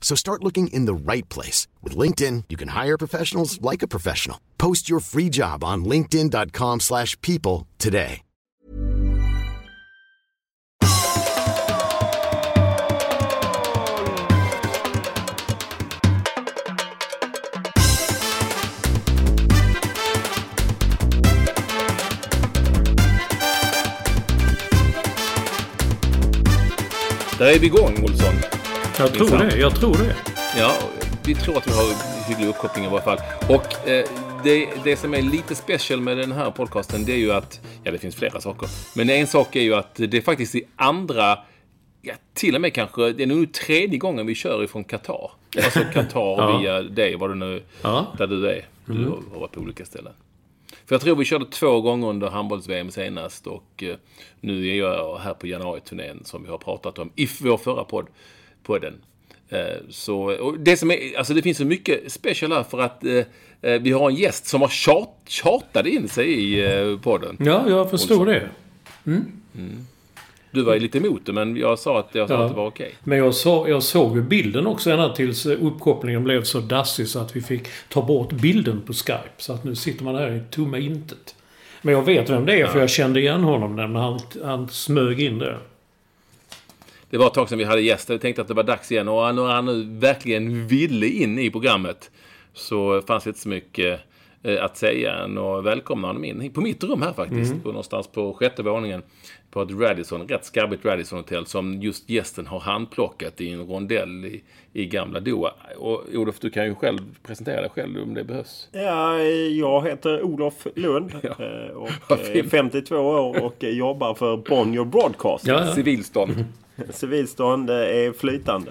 So start looking in the right place. With LinkedIn, you can hire professionals like a professional. Post your free job on linkedin.com slash people today. Där är vi igång, Olsson. Jag tror Intressant. det. Jag tror det. Ja, vi tror att vi har hygglig uppkoppling i varje fall. Och eh, det, det som är lite special med den här podcasten, det är ju att... Ja, det finns flera saker. Men en sak är ju att det är faktiskt i andra... Ja, till och med kanske... Det är nog tredje gången vi kör ifrån Qatar. Alltså Qatar Ja. via dig, var du nu... Ja. Där du är. Du har varit på olika ställen. För jag tror vi körde två gånger under handbolls-VM senast och eh, nu är jag här på januariturnén som vi har pratat om i vår förra podd. Podden. Eh, så, det som är, alltså det finns så mycket special här för att eh, eh, vi har en gäst som har tjat, tjatat in sig i eh, podden. Ja, jag förstår det. Du var ju lite emot det, men jag sa att, jag sa Ja. att det var okej. Men jag, så, jag såg ju bilden också ända tills eh, uppkopplingen blev så dassig så att vi fick ta bort bilden på Skype. Så att nu sitter man här i tomma intet. Men jag vet vem det är för jag kände igen honom när han, han smög in där. Det var ett tag sedan vi hade gäster. Vi tänkte att det var dags igen. Och när han nu verkligen ville in i programmet så fanns det inte så mycket eh, att säga än att välkomna honom in på mitt rum här faktiskt. På, någonstans på sjätte våningen på ett Radisson, rätt skabbigt Radisson-hotell som just gästen har handplockat i en rondell i, i gamla Doha. Och Olof, du kan ju själv presentera dig själv om det behövs. Ja, jag heter Olof Lund Ja. eh, och är fint. 52 år och jobbar för Bonnier Broadcast. Ja, ja. Civilstånd. Civilstånd eh, är flytande.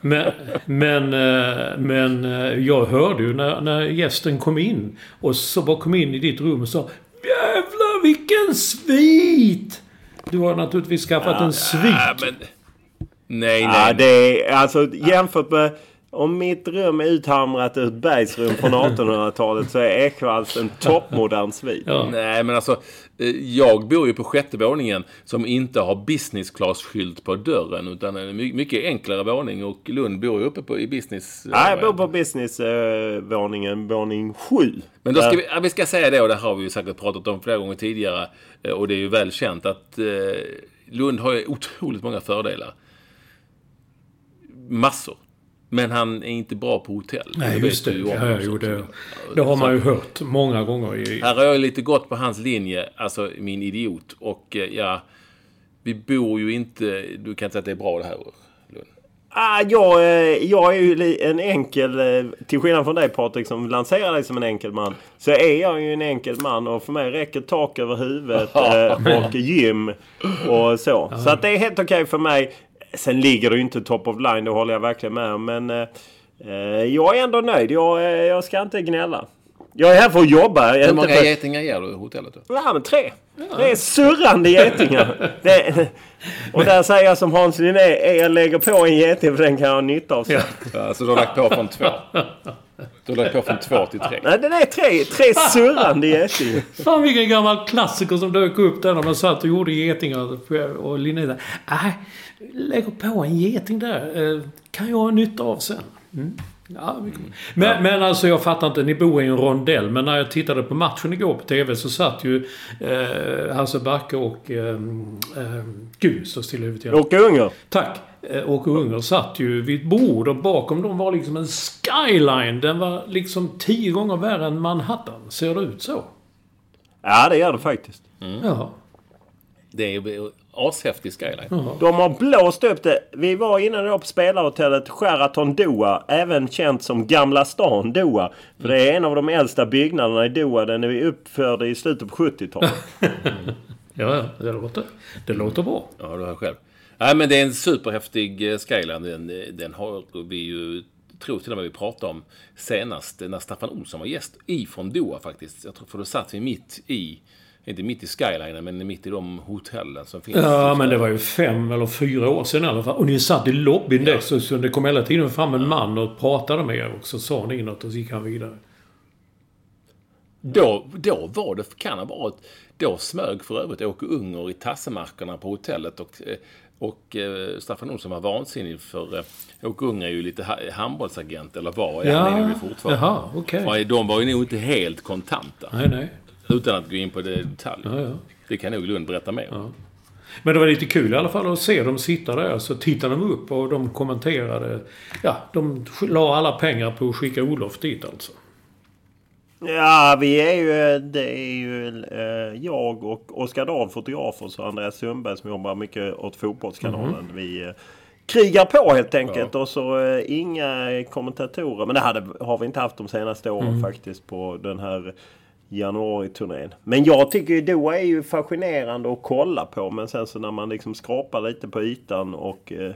Men, men, eh, men eh, jag hörde ju när, när gästen kom in och så bara kom in i ditt rum och sa Jävlar vilken svit! Du har naturligtvis skaffat en svit. Ja, men... Nej, Ja, nej. det är alltså jämfört med om mitt rum är uthamrat ur ett bergsrum från 1800-talet så är Ekwalls en toppmodern svit. Ja. Nej, men alltså. Eh, Jag bor ju på sjätte våningen som inte har business class-skylt på dörren. Utan en my- mycket enklare våning. Och Lund bor ju uppe på, i business... Ja, jag bor på businessvåningen, våning 7. Men då ska vi, ja, vi ska säga det, och det har vi ju säkert pratat om flera gånger tidigare. eh, Och det är ju väl känt att eh, Lund har ju otroligt många fördelar. Massor. Men han är inte bra på hotell. Nej, vet just det. om Ja, jo, det, det har man ju hört många gånger. I, Här har jag lite gått på hans linje, alltså min idiot. Och eh, ja, vi bor ju inte... Du kan inte säga att det är bra det här, Lund. Ah, jag, eh, jag är ju en enkel, eh, till skillnad från dig Patrik som lanserar dig som en enkel man. Så är jag ju en enkel man och för mig räcker tak över huvudet och gym och så. Så att det är helt okej för mig. Sen ligger det ju inte top of line, det håller jag verkligen med om. Men eh, eh, jag är ändå nöjd. Jag, eh, jag ska inte gnälla. Jag är här för att jobba. Hur många för... getingar ger du i hotellet då? Ja, men tre. Tre surrande getingar. Det, och där säger jag som Hans Linné, jag lägger på en geting för den kan jag ha nytta av sen. Ja, så du har lagt på från två? Du har lagt på från två till tre? Nej, det är tre, tre surrande getingar. Fan vilken gammal klassiker som dök upp där när man satt och gjorde getingar. Och Linné där. Nej, lägger på en geting där. Eh, Kan jag ha nytta av sen. Mm. Ja. Men, men alltså jag fattar inte, ni bor i en rondell. Men när jag tittade på matchen igår på TV så satt ju eh, Hasse Backe och eh, eh, Gud så stilla huvudet igen. Och ungar. Tack! Eh, Åke Unger satt ju vid ett bord och bakom dem var liksom en skyline. Den var liksom tio gånger värre än Manhattan. Ser det ut så? Ja, det gör det faktiskt. Ja. Det är ju ashäftig skyline. De har blåst upp det. Vi var inne då på spelarhotellet Sheraton Doha. Även känt som Gamla stan Doha. För det är en av de äldsta byggnaderna i Doha. Den är uppförd i slutet på 70-talet. Ja, ja. Det låter, det låter bra. Ja, du hör själv. Nej, men det är en superhäftig eh, skyline. Den, den har vi ju, tror till och med vi pratade om senast när Staffan Olsson var gäst ifrån Doha faktiskt. Jag tror, för då satt vi mitt i, inte mitt i skylinen, men mitt i de hotellen som finns. Ja, men det var ju fem eller fyra år sedan i alla fall. Och ni satt i lobbyn så, så det kom hela tiden fram en man och pratade med er. Och så sa ni något och så gick han vidare. Då, då var det, kan ha varit, då smög för övrigt Åke Unger i tassemarkerna på hotellet och, eh, och eh, Staffan Olsson var vansinnig för eh, Åke Unger är ju lite ha, handbollsagent, eller var, ja, han är ju fortfarande. Jaha. För De var ju nog inte helt kontanta. Nej, nej. Utan att gå in på det detalj. Ja, ja. Det kan nog Lund berätta mer om. Men det var lite kul i alla fall att se dem sitta där. Så tittade de upp och de kommenterade. Ja, de la alla pengar på att skicka Olof dit alltså. Ja, vi är ju... Det är ju eh, jag och Oskar Dahl, fotografer, och Andreas Sundberg som jobbar mycket åt Fotbollskanalen. Vi eh, krigar på helt enkelt. Och så eh, inga kommentatorer. Men det hade, har vi inte haft de senaste åren faktiskt på den här januari-turnén. Men jag tycker ju Doha är ju fascinerande att kolla på. Men sen så när man liksom skrapar lite på ytan och... Eh,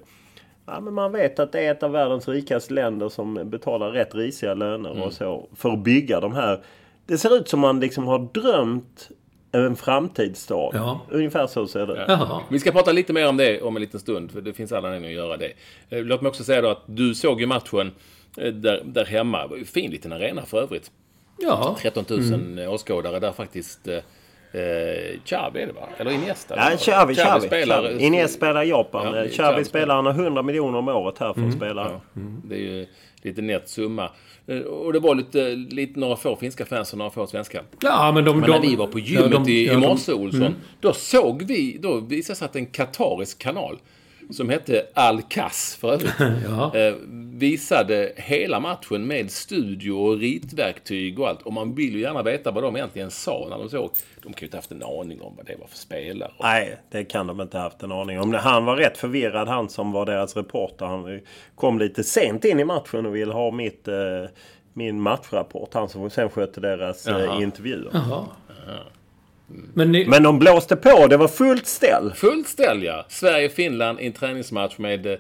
Ja, men man vet att det är ett av världens rikaste länder som betalar rätt risiga löner och så. För att bygga de här. Det ser ut som man liksom har drömt en framtidsdag. Ja. Ungefär så ser det ut. Jaha. Vi ska prata lite mer om det om en liten stund, för det finns alla anledning att göra det. Eh, Låt mig också säga då att du såg ju matchen eh, där, där hemma. Det var ju en fin liten arena för övrigt. Ja. 13 000 åskådare där faktiskt eh, eh, Xavi är det va? Eller Iniesta? Ja, Xavi, Xavi. spelar... Iniesta spelar i Japan. Ja, Ja, Xavi spelar. han har 100 miljoner om året här för att spela. Ja, det är ju lite nätt summa. Eh, Och det var lite, lite några få finska fans och några få svenska. Ja, men de... Men när de, vi var på ja, gymmet de- i, ja, i morse, Olsson, då såg vi, då visade sig att en katarisk kanal som hette Al-Kas för övrigt, Ja. eh, visade hela matchen med studio och ritverktyg och allt. Och man vill ju gärna veta vad de egentligen sa när de såg. De kan ju inte haft en aning om vad det var för spelare. Nej, det kan de inte haft en aning om. Han var rätt förvirrad, han som var deras reporter. Han kom lite sent in i matchen och ville ha mitt, eh, min matchrapport. Han som sen skötte deras eh, Jaha. intervjuer. Jaha. Men ni... Men de blåste på. Det var fullt ställ. Fullt ställ ja. Sverige-Finland i en träningsmatch med,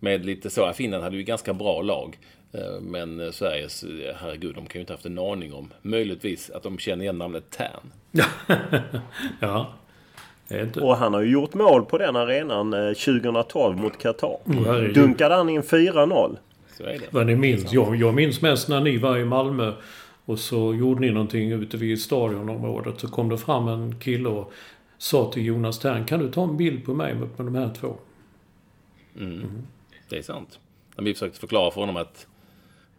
med lite så. Finland hade ju ganska bra lag. Eh, Men eh, Sveriges, eh, herregud, de kan ju inte haft en aning om. Möjligtvis att de känner igen namnet Tern. ja. Inte... Och han har ju gjort mål på den arenan eh, 2012 mot Qatar. herregud. Dunkade han in 4-0. Så är det. Vad ni minns. Jag, jag minns mest när ni var i Malmö och så gjorde ni någonting ute vid stadionområdet. Så kom det fram en kille och sa till Jonas Tern, kan du ta en bild på mig med, med de här två? Det är sant. Men vi försökte förklara för honom att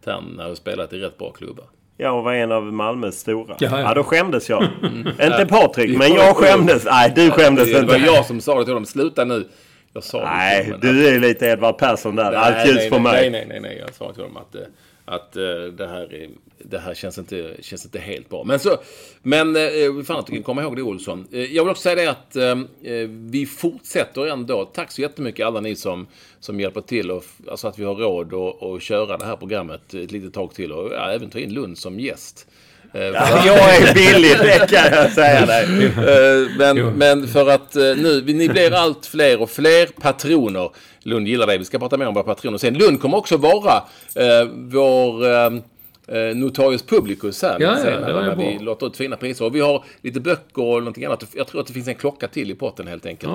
Tern har spelat i rätt bra klubbar. Jag var en av Malmös stora. Ja, Ja, ja. då skämdes jag. inte Patrik, men jag skämdes. Nej, du skämdes Det var inte. jag som sa det till honom. Sluta nu. Jag sa det Nej, honom, du är lite Edvard Persson där. Nej, Allt ljus nej, för nej, mig. Nej, nej, nej. Jag sa till honom att, eh, att eh, det, här, är- det här känns inte, känns inte helt bra. Men, så, men eh, eh fan att du kan komma ihåg det, Olsson. Eh, Jag vill också säga det att eh, eh, vi fortsätter ändå. Tack så jättemycket alla ni som, som hjälper till. Och, alltså att vi har råd att köra det här programmet ett litet tag till. Och ja, även ta in Lund som gäst. Eh, Ja, jag är billig, det kan jag säga dig. Men, men för att eh, nu, ni blir allt fler och fler patroner. Lund gillar det. Vi ska prata mer om våra patroner sen. Lund kommer också vara eh, vår eh, eh, Notarius Publicus här Ja, ja, senare. ju när vi låter ut fina priser. Och vi har lite böcker och någonting annat. Jag tror att det finns en klocka till i potten helt enkelt.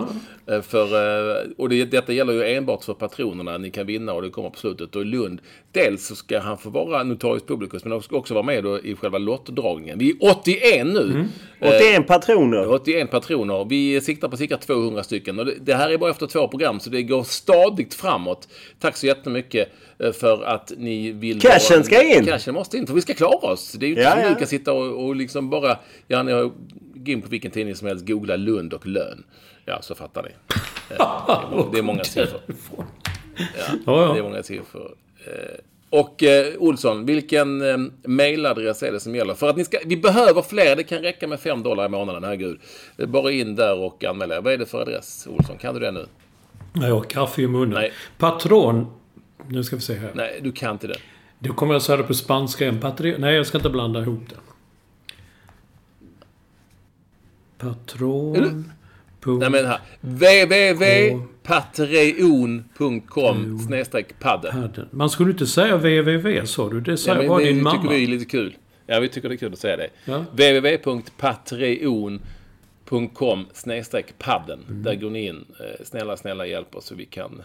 Eh, för, eh, och det, detta gäller ju enbart för patronerna. Ni kan vinna och det kommer på slutet. Och i Lund, dels så ska han få vara Notarius Publicus men han ska också vara med då i själva lottdragningen. Vi är 81 nu. Eh, 81 patroner. 81 patroner. Vi siktar på cirka 200 stycken. Och det, det här är bara efter två program, så det går stadigt framåt. Tack så jättemycket eh, för att ni vill... Cashen ska in! Cashen måste in, för vi ska klara oss. Det är ju inte Ja, som ja. du kan sitta och, och liksom bara... Ja, ni har, gå in på vilken tidning som helst, googla Lund och lön. Ja, så fattar ni. Eh, Det är, många siffror. Ja, det är många siffror. Eh, Och eh, Olsson, vilken eh, mailadress är det som gäller? För att ni ska, vi behöver fler, det kan räcka med 5 dollar i månaden, herregud. Är Bara in där och anmäl er. Vad är det för adress, Olsson? Kan du det nu? Jag har kaffe i munnen. Nej. Patron. Nu ska vi se här. Nej, du kan inte det. Då kommer jag säga det på spanska. En patron. Nej, jag ska inte blanda ihop det. Patron. Punkt. Nej men här. www.patreon.com snedstreck padden. Man skulle inte säga www sa du. Det Ja, säger men bara det din tycker mamma. vi är lite kul. Ja, vi tycker det är kul att säga det. Ja. www.patreon.com snedstreck padden. Mm. Där går ni in. Eh, Snälla, snälla hjälp oss så vi kan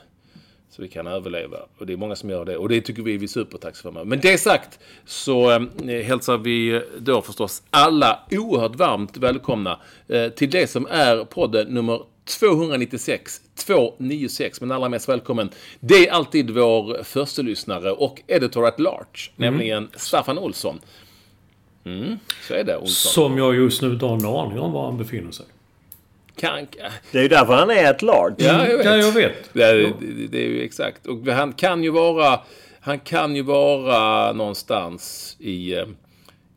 så vi kan överleva. Och det är många som gör det. Och det tycker vi är vi supertacksamma. Men det sagt så eh, hälsar vi då förstås alla oerhört varmt välkomna eh, till det som är podden nummer 296, 296, men allra mest välkommen. Det är alltid vår första lyssnare och editor at large, nämligen Staffan Olsson. Mm, så är det, Olsson. Som jag just nu inte har en aning om var han befinner sig. Kan, Det är ju därför han är ett large. ja, jag vet. Ja, jag vet. Det, är- det, det är ju exakt. Och han kan ju vara, han kan ju vara någonstans i eh,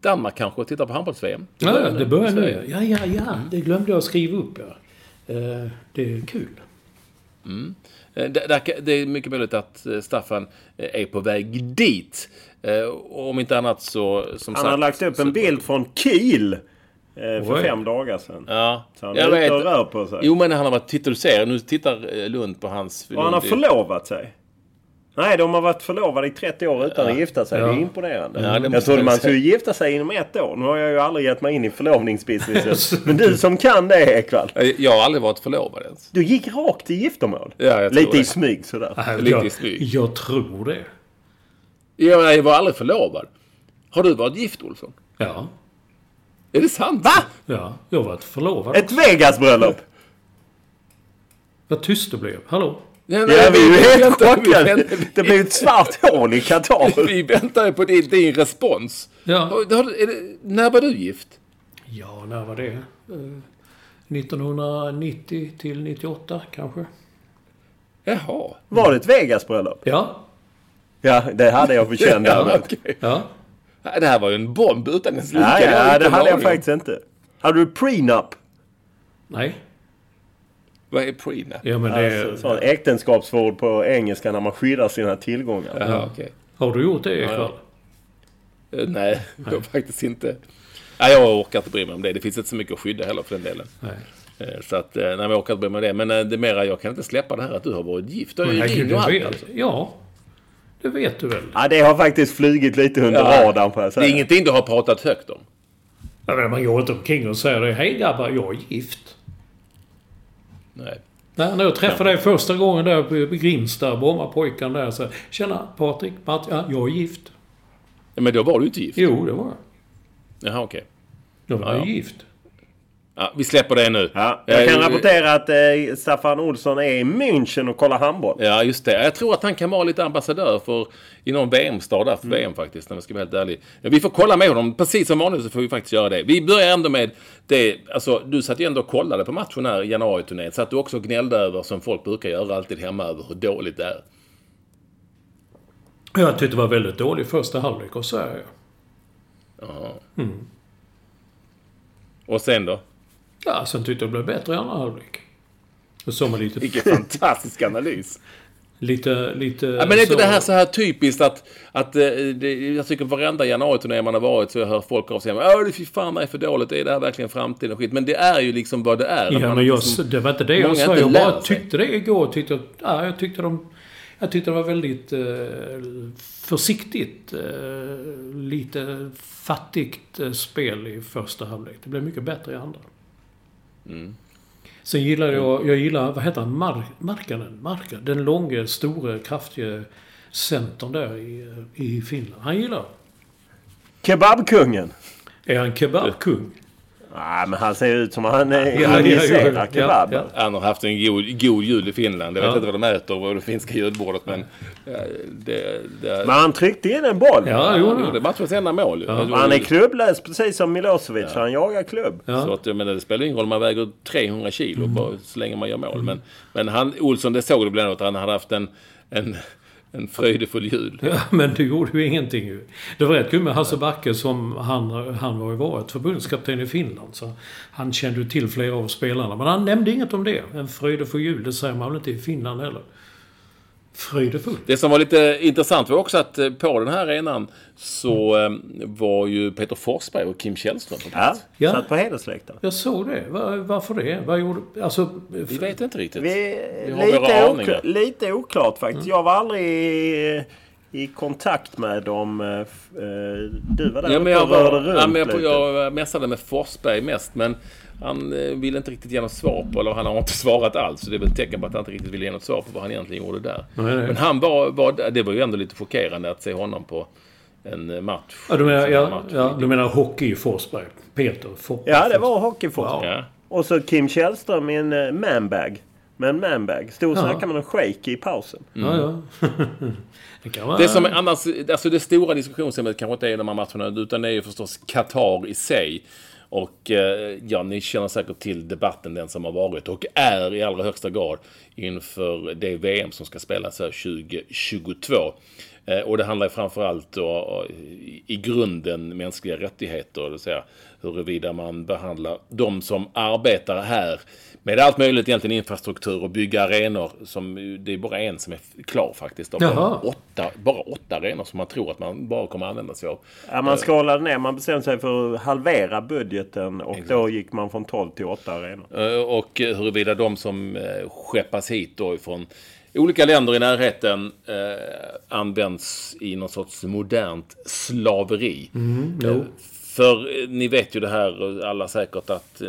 Danmark kanske och titta på handbolls-VM. Ja, det börjar nu. Ja, ja, ja. Det glömde jag skriva upp, ja. Eh, Det är kul. Eh, där- där- Det är mycket möjligt att eh, Staffan eh, är på väg dit. Eh, och Om inte annat så, som Han sagt... har lagt upp en bild från Kiel. Eh, För Oj. fem dagar sedan. Ja, Så han är ute och rör på sig. Jo, men han har varit... Tittar du ser, nu tittar eh, Lund på hans... Och han har förlovat sig. Nej, de har varit förlovade i 30 år utan att gifta sig. Ja. Det är imponerande. Ja, det jag trodde man skulle gifta sig inom ett år. Nu har jag ju aldrig gett mig in i förlovningsbusinessen. Men du som kan det Ekvall. Eh, Jag har aldrig varit förlovad ens. Du gick rakt till giftermål. Ja, Lite i det. smyg sådär. Nej, Lite i jag, smyg. jag tror det. Jag, jag var aldrig förlovad. Har du varit gift, Olsson? Ja. Är det sant? Va? Ja, jag varit förlovad. Ett Vegas-bröllop? Vad tyst du blev. Hallå? Ja, Ja, vi är ju helt chockade. Det blev ett svart hål i Qatar. Vi väntar ju på din, din respons. Ja. Har- har- är det, när var du gift? Ja, när var det? Eh, 1990 till 98 kanske? Jaha. Var det ett Vegas-bröllop? Ja. Ja, det hade jag på känn Ja, okej. Ja. Det här var ju en bomb utan ens like. Ja, ja, det hade jag faktiskt inte. Hade du prenup? Nej. Vad är prenup? Ja, men det... Alltså, sån äktenskapsvård på engelska när man skyddar sina tillgångar. Jaha, okej. Har du gjort det Ekvall? Eh, Nej, jag har faktiskt inte. Nej, jag orkar inte bry mig om det. Det finns inte så mycket att skydda heller för den delen. Nej. Eh, Så att, eh, nej, jag orkar inte bry mig om det. Men det är mera, jag kan inte släppa det här att du har varit gift. Du Men ju du och allt alltså. Ja. Det vet du väl? Ja, det har faktiskt flugit lite under Ja. radarn får jag Det säga. är ingenting du har pratat högt om. Jag menar, man går inte omkring och säger det. Hej grabbar, jag är gift. Nej. Nej, när jag träffade dig första gången där på på Grimsta, Brommapojkan där, så Tjena Patrik, Martin, ja, jag är gift. Ja, Men då var du inte gift. Jo, det var jag. Jaha, okej. Jag var Ja, ja. ju gift. Ja, vi släpper det nu. Ja, jag kan Eh, rapportera att eh, Staffan Olsson är i München och kollar handboll. Ja, just det. Jag tror att han kan vara lite ambassadör för i någon VM-stad där för VM faktiskt, om jag ska vara helt ärlig. Ja, vi får kolla med honom. Precis som vanligt så får vi faktiskt göra det. Vi börjar ändå med det. Alltså, du satt ju ändå och kollade på matchen här i januariturnén. Så att du också gnällde över, som folk brukar göra alltid hemma, över hur dåligt det är. Jag tyckte det var väldigt dålig första halvlek av Sverige. Ja. Och sen då? Ja, sen tyckte jag det blev bättre i andra halvlek. Och så med lite... Vilken fantastisk analys. Lite... lite Ja, men är inte det här så här typiskt att, att eh, det, jag tycker varenda januariturné man har varit så jag hör folk av sig Ja, det fy fan är för dåligt, är det här verkligen framtiden och skit? Men det är ju liksom vad det är. Ja, men jag, liksom- det var inte det jag sa. Jag bara tyckte det igår. Tyckte, ja, jag tyckte de... Jag tyckte det var väldigt eh, försiktigt. Eh, lite fattigt eh, spel i första halvlek. Det blev mycket bättre i andra. Mm. Sen gillar jag... Jag gillar... Vad heter han? Mar, Markkanen? Marka, den långa, stora, kraftiga centern där i, i Finland. Han gillar. Kebabkungen. Är han kebabkung? Nej, men han ser ut som han är ja, analyserar ja, ja. Han har haft en god, god jul i Finland. Jag vet Ja. inte vad de äter på det finska julbordet men... ja, Det, det, Men han tryckte in en boll. Ja, han jo. gjorde matchens enda mål. Han är klubblös precis som Milosevic. Han jagar klubb. Så att, jag menar, det spelar ingen roll om man väger 300 kilo Mm. bara så länge man gör mål. Men, men han, Olsson, det såg du bland annat att han hade haft en, en En fröjdefull jul. Ja, men det gjorde ju ingenting ju. Det var rätt kul med Hasse Backe som han, han var ju varit förbundskapten i Finland. Så han kände ju till flera av spelarna. Men han nämnde inget om det. En fröjdefull jul, det säger man väl inte i Finland heller. Fröjdefull. Det som var lite intressant var också att eh, på den här arenan så eh, var ju Peter Forsberg och Kim Källström på plats. Ja. satt på hedersläktaren. Jag såg det. Var, varför det? Vad gjorde... Alltså... Vi vet inte riktigt. Vi, Vi har lite, våra aningar. lite oklart faktiskt. Jag var aldrig i, i kontakt med dem. eh, eh, Du var där Ja, men jag, och rörde var, runt ja, men jag, lite. jag mässade med Forsberg mest, men han eh, ville inte riktigt ge något svar på, eller han har inte svarat alls. Så det är väl ett tecken på att han inte riktigt ville ge något svar på vad han egentligen gjorde där. Nej, nej. Men han var, var det var ju ändå lite chockerande att se honom på en eh, match. Ja, du menar, ja, match. ja, du menar hockey Forsberg? Peter For, Ja, det var hockeyfotboll. Ja. Och så Kim Källström i en eh, manbag. Med en manbag. Stod och snackade med en shake i pausen. Ja, ja. det kan vara... Det som är annars, alltså det stora diskussionsämnet kanske inte är de här matcherna, utan det är ju förstås Qatar i sig. Och eh, ja, ni känner säkert till debatten den som har varit och är i allra högsta grad inför det VM som ska spelas här 2022. Eh, och det handlar ju framförallt då, eh, i grunden mänskliga rättigheter, det vill säga huruvida man behandlar de som arbetar här med allt möjligt egentligen infrastruktur och bygga arenor. Som, det är bara en som är klar faktiskt. Av bara åtta, bara åtta arenor som man tror att man bara kommer använda sig av. Ja, man skalade ner. Man bestämde sig för att halvera budgeten och då gick man från 12 till 8 arenor. Eh, Och eh, huruvida de som eh, skeppas hit då ifrån olika länder i närheten eh, används i någon sorts modernt slaveri. Eh, för eh, ni vet ju det här, eh, alla säkert, att eh,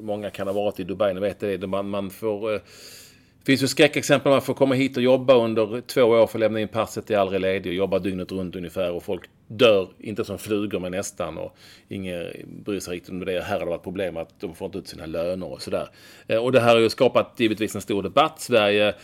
många kan ha varit i Dubai, ni vet det. man, man får... Det finns ju skräckexempel. Man får komma hit och jobba under två år för att lämna in passet, är aldrig ledig och jobba dygnet runt ungefär. Och folk dör, inte som flugor men nästan. Och ingen bryr sig riktigt om det. Här har det varit problem att de får inte ut sina löner och sådär. Och det här har ju skapat givetvis en stor debatt. Sverige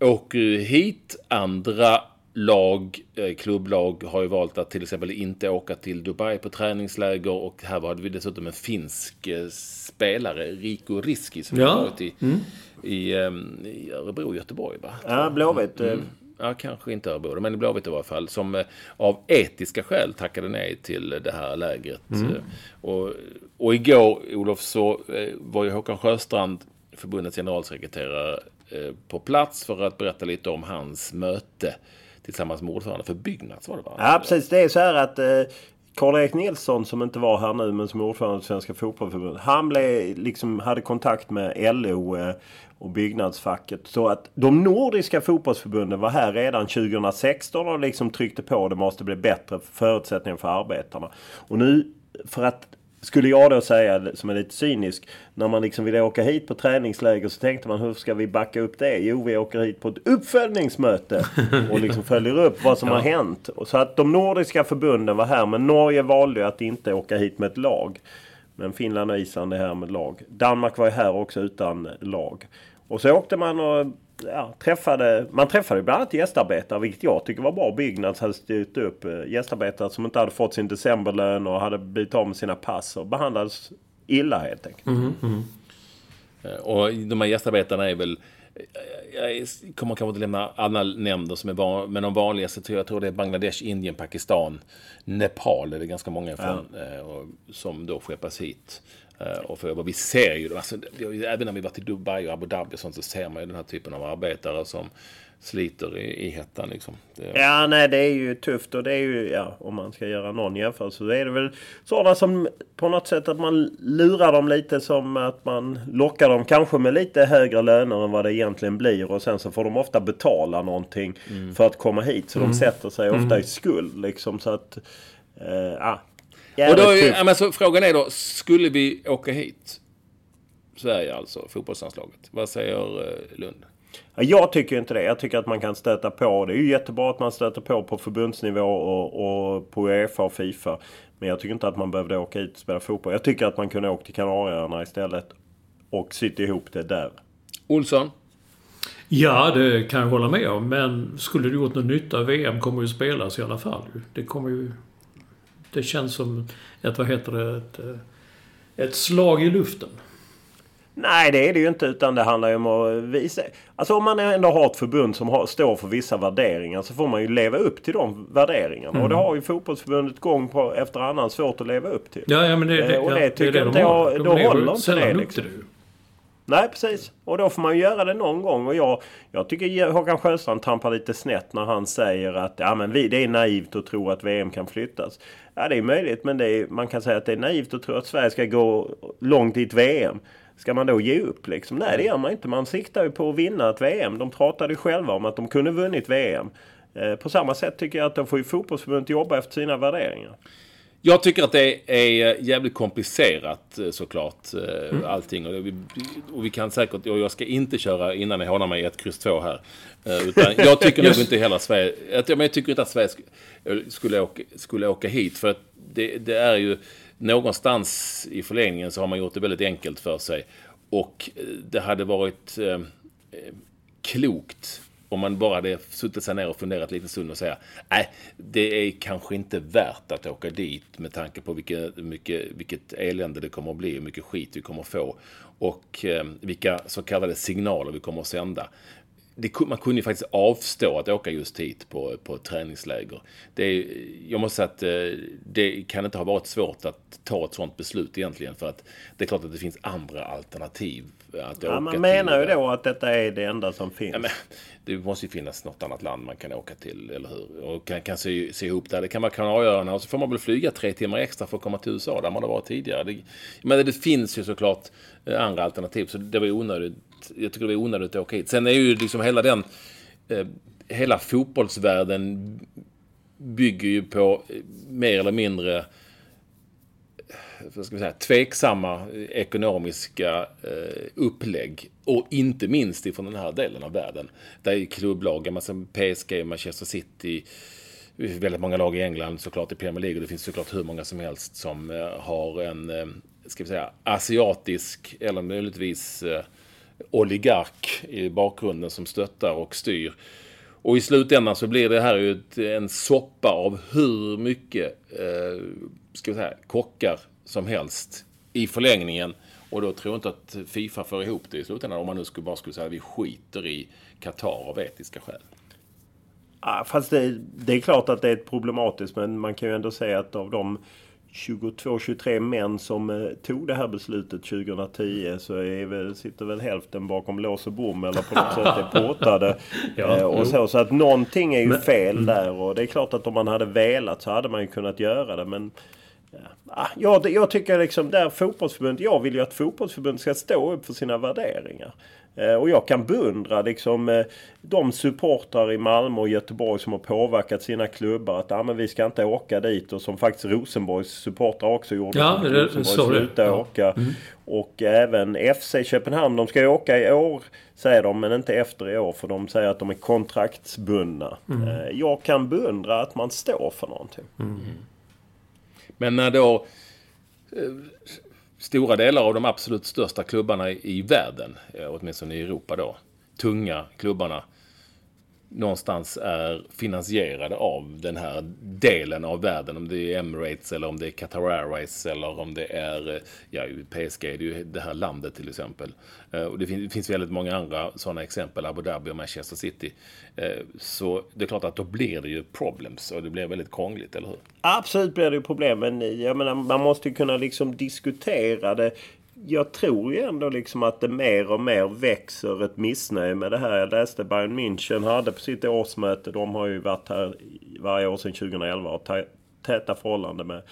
åker ju hit. Andra lag, eh, klubblag, har ju valt att till exempel inte åka till Dubai på träningsläger. Och här var vi dessutom en finsk eh, spelare, Rico Riski, som Ja. har varit i, i, ehm, i Örebro och Göteborg. Va? Ja, Blåvitt. eh, Ja, kanske inte Örebro, men i Blåvitt i varje fall. Som av etiska skäl tackade nej till det här lägret. Eh, Och, och igår, Olof, så var ju Håkan Sjöstrand, förbundets generalsekreterare, på plats för att berätta lite om hans möte tillsammans med ordförande för Byggnads var det va? Ja, precis. Det är så här att eh, Karl-Erik Nilsson som inte var här nu men som är ordförande för Svenska Fotbollförbundet. Han blev, liksom, hade kontakt med LO eh, och byggnadsfacket. Så att de nordiska fotbollsförbunden var här redan 2016 och liksom tryckte på det måste bli bättre förutsättningar för arbetarna. Och nu för att skulle jag då säga, som är lite cynisk, när man liksom ville åka hit på träningsläger så tänkte man hur ska vi backa upp det? Jo, vi åker hit på ett uppföljningsmöte och liksom följer upp vad som har hänt. Så att de nordiska förbunden var här, men Norge valde att inte åka hit med ett lag. Men Finland och Island är här med lag. Danmark var ju här också utan lag. Och så åkte man och ja, träffade, man träffade bland annat gästarbetare, vilket jag tycker var bra. Byggnads hade styrt upp eh, gästarbetare som inte hade fått sin decemberlön och hade blivit av med sina pass och behandlades illa helt enkelt. Eh, Och de här gästarbetarna är väl... Jag kommer kanske inte lämna alla nämnder som är van, men de vanligaste tror jag tror det är Bangladesh, Indien, Pakistan, Nepal är det ganska många ifrån. eh, och, som då skeppas hit. Eh, och för vi ser ju, alltså, även när vi varit i Dubai och Abu Dhabi och sånt så ser man ju den här typen av arbetare som sliter i, i hettan liksom. Det, Ja, nej det är ju tufft och det är ju, ja, om man ska göra någon jämförelse så är det väl sådana som på något sätt att man lurar dem lite som att man lockar dem kanske med lite högre löner än vad det egentligen blir och sen så får de ofta betala någonting för att komma hit. Så de sätter sig ofta i skuld liksom så att, eh. Och då, är- ja, men så frågan är då, skulle vi åka hit? Sverige alltså, fotbollslandslaget. Vad säger eh, Lund? Ja, Jag tycker inte det. Jag tycker att man kan stöta på. Det är ju jättebra att man stöter på på förbundsnivå och, och på Uefa och Fifa. Men jag tycker inte att man behövde åka hit och spela fotboll. Jag tycker att man kunde åka till Kanarieöarna istället. Och sytt ihop det där. Olsson? Ja, det kan jag hålla med om. Men skulle det gjort någon nytta? VM kommer ju spelas i alla fall. Det kommer ju... Det känns som ett, vad heter det, ett, ett slag i luften. Nej, det är det ju inte. Utan det handlar ju om att visa... Alltså om man ändå har ett förbund som har, står för vissa värderingar så får man ju leva upp till de värderingarna. Mm. Och det har ju fotbollsförbundet gång på efter annan svårt att leva upp till. Ja, ja men det, det, Eh, och det ja, tycker det är det de har. jag- De då lever håller inte det, upp liksom. till det. Nej, precis. Och då får man ju göra det någon gång. Och jag, jag tycker Håkan Sjöstrand trampar lite snett när han säger att ja, men vi, det är naivt att tro att VM kan flyttas. Ja, det är möjligt, men det är, man kan säga att det är naivt att tro att Sverige ska gå långt i ett VM. Ska man då ge upp liksom? Nej, det gör man inte. Man siktar ju på att vinna ett VM. De pratade ju själva om att de kunde vunnit VM. Eh, på samma sätt tycker jag att då får ju fotbollsförbundet jobba efter sina värderingar. Jag tycker att det är jävligt komplicerat eh, såklart eh, allting. Och vi, och vi kan säkert, och jag ska inte köra innan jag hånar mig ett kryss 2 här. Eh, Utan jag tycker nog inte att Sverige, men jag tycker inte att Sverige sk- skulle åka, skulle åka hit. För att det, det är ju någonstans i förlängningen så har man gjort det väldigt enkelt för sig. Och eh, det hade varit eh, eh, klokt om man bara hade suttit sig ner och funderat lite stund och säga nej, det är kanske inte värt att åka dit med tanke på vilket, mycket, vilket elände det kommer att bli, hur mycket skit vi kommer att få och eh, vilka så kallade signaler vi kommer att sända. Det, man kunde ju faktiskt avstå att åka just hit på, på träningsläger. Det jag måste säga att eh, det kan inte ha varit svårt att ta ett sådant beslut egentligen. För att det är klart att det finns andra alternativ att Ja, man till. menar ju då att detta är det enda som finns. Ja, men, det måste ju finnas något annat land man kan åka till, eller hur? Och kan, kan se, se ihop där. Det kan vara Kanarieöarna och så får man väl flyga tre timmar extra för att komma till USA där man har varit tidigare. Det, men det finns ju såklart eh, andra alternativ, så det var onödigt. Jag tycker det var onödigt att åka hit. Sen är ju liksom hela den, eh, hela fotbollsvärlden bygger ju på eh, mer eller mindre vad ska vi säga, tveksamma eh, ekonomiska eh, upplägg. Och inte minst ifrån den här delen av världen. Där är klubblagen, alltså PSG, Manchester City, väldigt många lag i England såklart i Premier League. Och det finns såklart hur många som helst som eh, har en, eh, ska vi säga, asiatisk eller möjligtvis eh, oligark i bakgrunden som stöttar och styr. Och i slutändan så blir det här ju ett, en soppa av hur mycket eh, ska vi säga, kockar som helst i förlängningen. Och då tror jag inte att Fifa får ihop det i slutändan om man nu skulle bara skulle säga att vi skiter i Qatar av etiska skäl. Ja, fast det, det är klart att det är problematiskt men man kan ju ändå säga att av de 22-23 män som eh, tog det här beslutet 2010 så är väl, sitter väl hälften bakom lås och bom eller på något sätt är portade. Ja, eh, och så, så att någonting är ju fel där och det är klart att om man hade velat så hade man ju kunnat göra det men Ja, Ah, jag, tycker liksom där fotbollsförbundet, jag vill ju att fotbollsförbundet ska stå upp för sina värderingar. Eh, och jag kan beundra liksom eh, de supportrar i Malmö och Göteborg som har påverkat sina klubbar att ah, men vi ska inte åka dit och som faktiskt Rosenborgs supportrar också gjorde. Ja, som det- Rosenborg slutade Ja. åka. Och även FC Köpenhamn, de ska ju åka i år säger de, men inte efter i år för de säger att de är kontraktsbundna. Eh, jag kan beundra att man står för någonting. Men när då eh, stora delar av de absolut största klubbarna i, i världen, eh, åtminstone i Europa då, tunga klubbarna, någonstans är finansierade av den här delen av världen. Om det är Emirates eller om det är Qatar Airways eller om det är, eh, ja i PSG är det ju det här landet till exempel. Eh, och det finns, väldigt många andra sådana exempel, Abu Dhabi och Manchester City. Eh, så det är klart att då blir det ju problems och det blir väldigt krångligt, eller hur? Absolut blir det ju problem. Men jag menar, man måste ju kunna liksom diskutera det. Jag tror ju ändå liksom att det mer och mer växer ett missnöje med det här. Jag läste Bayern München hade på sitt årsmöte. De har ju varit här varje år sedan 2011 och täta förhållanden med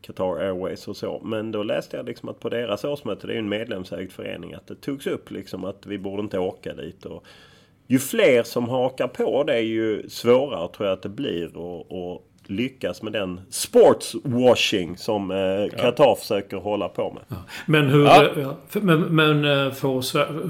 Qatar Airways och så. Men då läste jag liksom att på deras årsmöte, det är ju en medlemsägd förening, att det togs upp liksom att vi borde inte åka dit. Och ju fler som hakar på det ju svårare tror jag att det blir att lyckas med den sportswashing som eh, Qatar försöker hålla på med. Men hur... Ja. Ja. för- Men, men eh, får,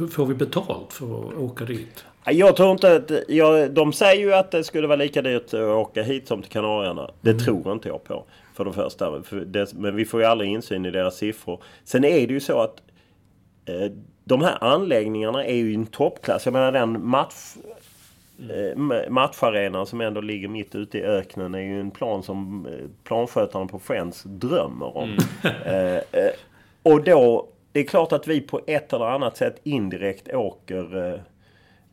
får vi betalt för att åka dit? Jag tror inte att... Jag, de säger ju att det skulle vara lika dyrt att åka hit som till Kanarierna. Det tror inte jag på. För det första. För det, men vi får ju aldrig insyn i deras siffror. Sen är det ju så att eh, de här anläggningarna är ju i en toppklass. Jag menar den match... ma- Matcharenan som ändå ligger mitt ute i öknen är ju en plan som eh, planskötarna på Friends drömmer om. Eh, eh, och då det är klart att vi på ett eller annat sätt indirekt åker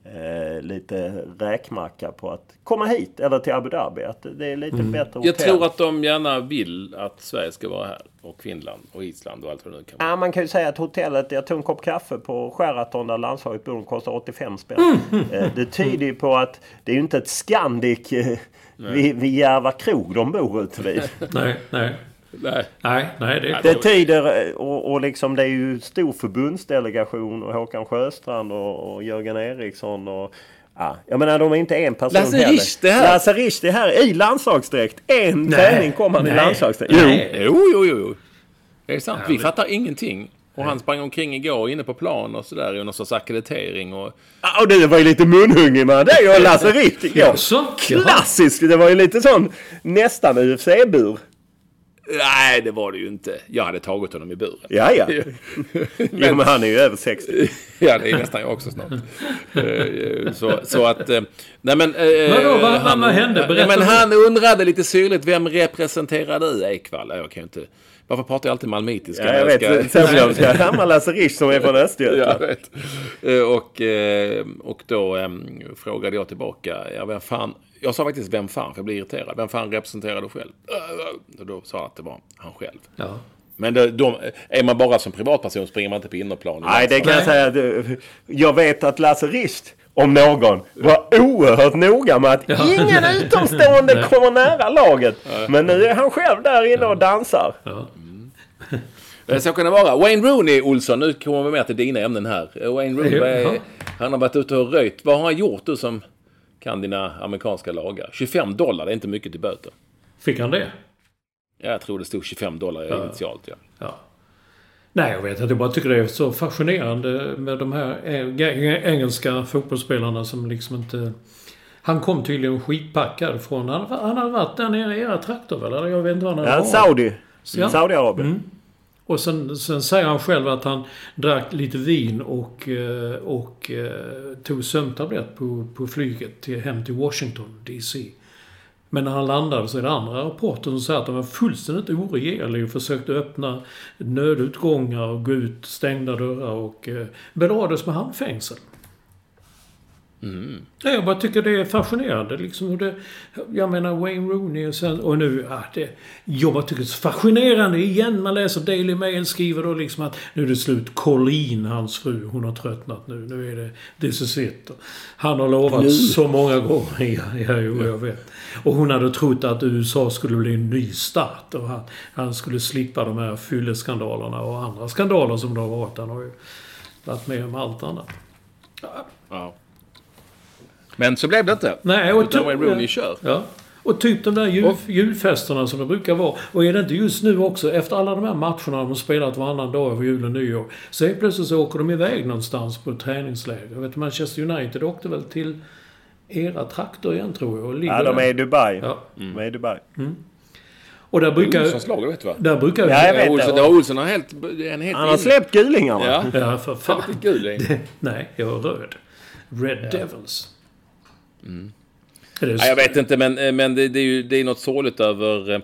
eh, lite räkmacka på att komma hit eller till Abu Dhabi. Att det är lite bättre hotell. Jag tror att de gärna vill att Sverige ska vara här. Och Finland och Island och allt vad det nu kan vara. Ja, man kan ju säga att hotellet, jag tog en kopp kaffe på Sheraton där landslaget bor, kostar 85 spänn. Eh, Det tyder ju på att det är ju inte ett Scandic eh, vid, vid Järva krog de bor ute vid. Nej, nej. Nej. Nej, nej, det är Det tyder, eh, och, och liksom det är ju stor förbundsdelegation och Håkan Sjöstrand och, och Jörgen Eriksson och Ja, jag menar de är inte en person Lasse heller. Richt är här. Lasse Richt är här i landslagsdräkt. En Nej, träning kom han i nej, landslagsdräkt. nej. Jo, jo, jo, jo. Det är sant. Vi fattar ingenting. Och han sprang omkring igår inne på plan och sådär i någon sorts akkreditering och... Ja, och det var ju lite munhungrig med det och Lasse Richt igår. Klassiskt! Det var ju lite sån nästan UFC-bur. Nej, det var det ju inte. Jag hade tagit honom i buren. Ja, ja. Jo, men han är ju över 60. Ja, det är nästan jag också snart. Eh, så, så att... eh, Nej men... eh, Vadå, vad- han- vad hände? Berätta men han undrade lite syrligt, vem representerar du Ekvall? Jag kan ju inte... Varför pratar jag alltid malmitiska? Ja, jag vet. Sen jag ska hamna Lasse Richt som är från Ja, Östergötland. jag vet. Eh, Och, eh, och då eh, frågade jag tillbaka, ja, vem fan... Jag sa faktiskt vem fan, för jag blir irriterad. Vem fan representerar du själv? Eh, Och då sa han att det var han själv. Ja. Men det, de, är man bara som privatperson springer man inte på innerplan. Nej, det kan jag säga. Jag vet att Lasse Richt, om någon, var oerhört noga med att ingen utomstående kommer nära laget. Men nu är han själv där inne och dansar. Ja. Eh, Så kan det vara. Wayne Rooney, Olsson, nu kommer vi med till dina ämnen här. Eh, Wayne Rooney, är, han har varit ute och röjt. Vad har han gjort du som kan dina amerikanska lagar? 25 dollar, det är inte mycket till böter. Fick han det? Ja, Jag tror det stod 25 dollar initialt. Ja. Ja. Nej, jag vet inte. Jag bara tycker det är så fascinerande med de här eng- engelska fotbollsspelarna som liksom inte... Han kom tydligen skitpackad från... Han, han hade varit där nere i era trakter väl? Eller jag vet inte var han hade Ja. Saudi. Ja. Saudiarabien. Och sen, sen säger han själv att han drack lite vin och, eh, och eh, tog sömntablett på, på flyget till, hem till Washington DC. Men när han landade så är det andra rapporter som säger att de var fullständigt oregerliga och försökte öppna nödutgångar och gå ut stängda dörrar och eh, belades med handfängsel. Ja, Jag bara tycker det är fascinerande. Liksom hur det, jag menar Wayne Rooney och, sen, och nu... Ja, det, jag bara tycker det är så fascinerande igen. Man läser Daily Mail skriver då liksom att nu är det slut. Colleen, hans fru, hon har tröttnat nu. Nu är det this is it. Han har lovat så många gånger. Ja, ja, jo, jag vet. Och hon hade trott att USA skulle bli en ny start. Och han, han skulle slippa de här fylleskandalerna och andra skandaler som det har varit. Han har ju varit med om allt annat. Ja. Men så blev det inte. Nej, och Utan Wayne Rooney kör. Ja. Och typ de där jul, julfesterna som det brukar vara. Och är det inte just nu också, efter alla de här matcherna de har spelat varannan dag över jul och nyår. Så helt plötsligt så åker de iväg någonstans på ett träningsläger. Jag vet Manchester United åkte väl till era trakter igen tror jag. Och Ja, de är i Dubai. Ja. De är i Dubai. Och där brukar... Olssons lag, vet du va? Där brukar... Ja, jag vet Ja, det. Olsson, ja, Olsson har helt... en helt Han har släppt gulingarna. Ja, Ja, för fan. fan. gul är. Nej, jag är röd. Red Devils. Det Ja, jag vet inte, men, eh, men det, det är ju det är något sorgligt över, eh,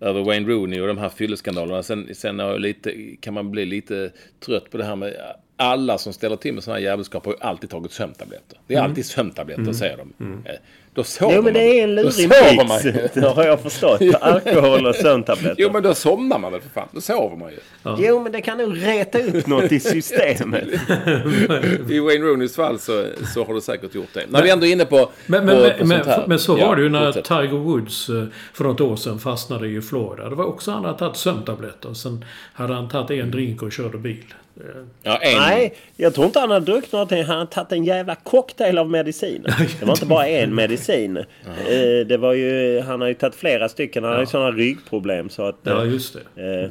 över Wayne Rooney och de här fylleskandalerna. Sen, sen lite, kan man bli lite trött på det här med alla som ställer till med sådana här jävelskap har ju alltid tagit sömntabletter. Det är alltid sömntabletter, säger de. Eh, Då sover Jo men det är en lurig mix. Det har jag förstått. Alkohol och sömntabletter. Jo, men då somnar man väl för fan. Då sover man ju. Jo men det kan nog reta upp något i systemet. I Wayne Rooneys fall så, så har du säkert gjort det. När vi ändå är inne på, Men, men, på, men, på men, sånt här. men så Ja, var det ju när fortsätt. Tiger Woods eh, för något år sedan fastnade i Florida. Det var också han hade tagit sömntabletter. Sen hade han tagit en drink och körde bil. Ja, en. Nej, jag tror inte han har druckit någonting. Han har tagit en jävla cocktail av mediciner. Det var inte bara en medicin. Eh, Det var ju, han har ju tagit flera stycken. Han har ju sådana ryggproblem så att... Ja, just det. eh,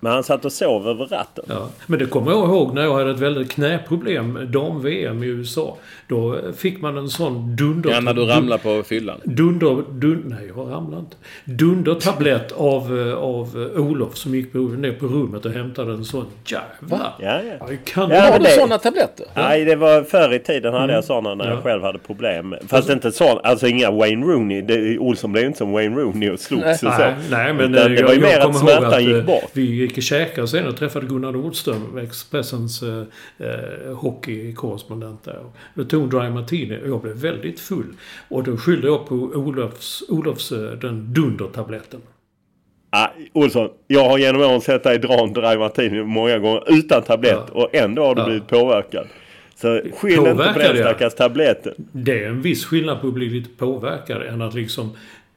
Men han satt och sov över ratten. Ja. Men det kommer jag ihåg när jag hade ett väldigt knäproblem. Dam-VM i USA. Då fick man en sån dunder... Ja, när du ramlar på fyllan. Dunder... Dun, nej, jag ramlar inte. Dundertablett av, av Olof som gick på, ner på rummet och hämtade en sån. Jävlar! Ja, ja. Kan Ja, Har du det- sådana tabletter? Nej, det var förr i tiden hade jag sådana när jag Ja. själv hade problem. Fast inte sån, alltså inga Wayne Rooney. Det, Olsson blev inte som Wayne Rooney och slogs och så. Nej, nej, men Utan det var ju jag, mer jag att smärtan att, gick eh, bort. Vi gick och käkade sen och träffade Gunnar Nordström, Expressens eh, eh, hockeykorrespondent där. Då tog hon Dry Martini och jag blev väldigt full. Och då skyllde jag på Olofs, Olofs eh, den dundertabletten. Ah, Olsson, jag har genom åren sett dig dra en Dry Martini många gånger utan tablett Ja. och ändå har du Ja. blivit påverkad. Så skyll inte på den stackars tabletten. Det är en viss skillnad på att bli lite påverkad än att liksom...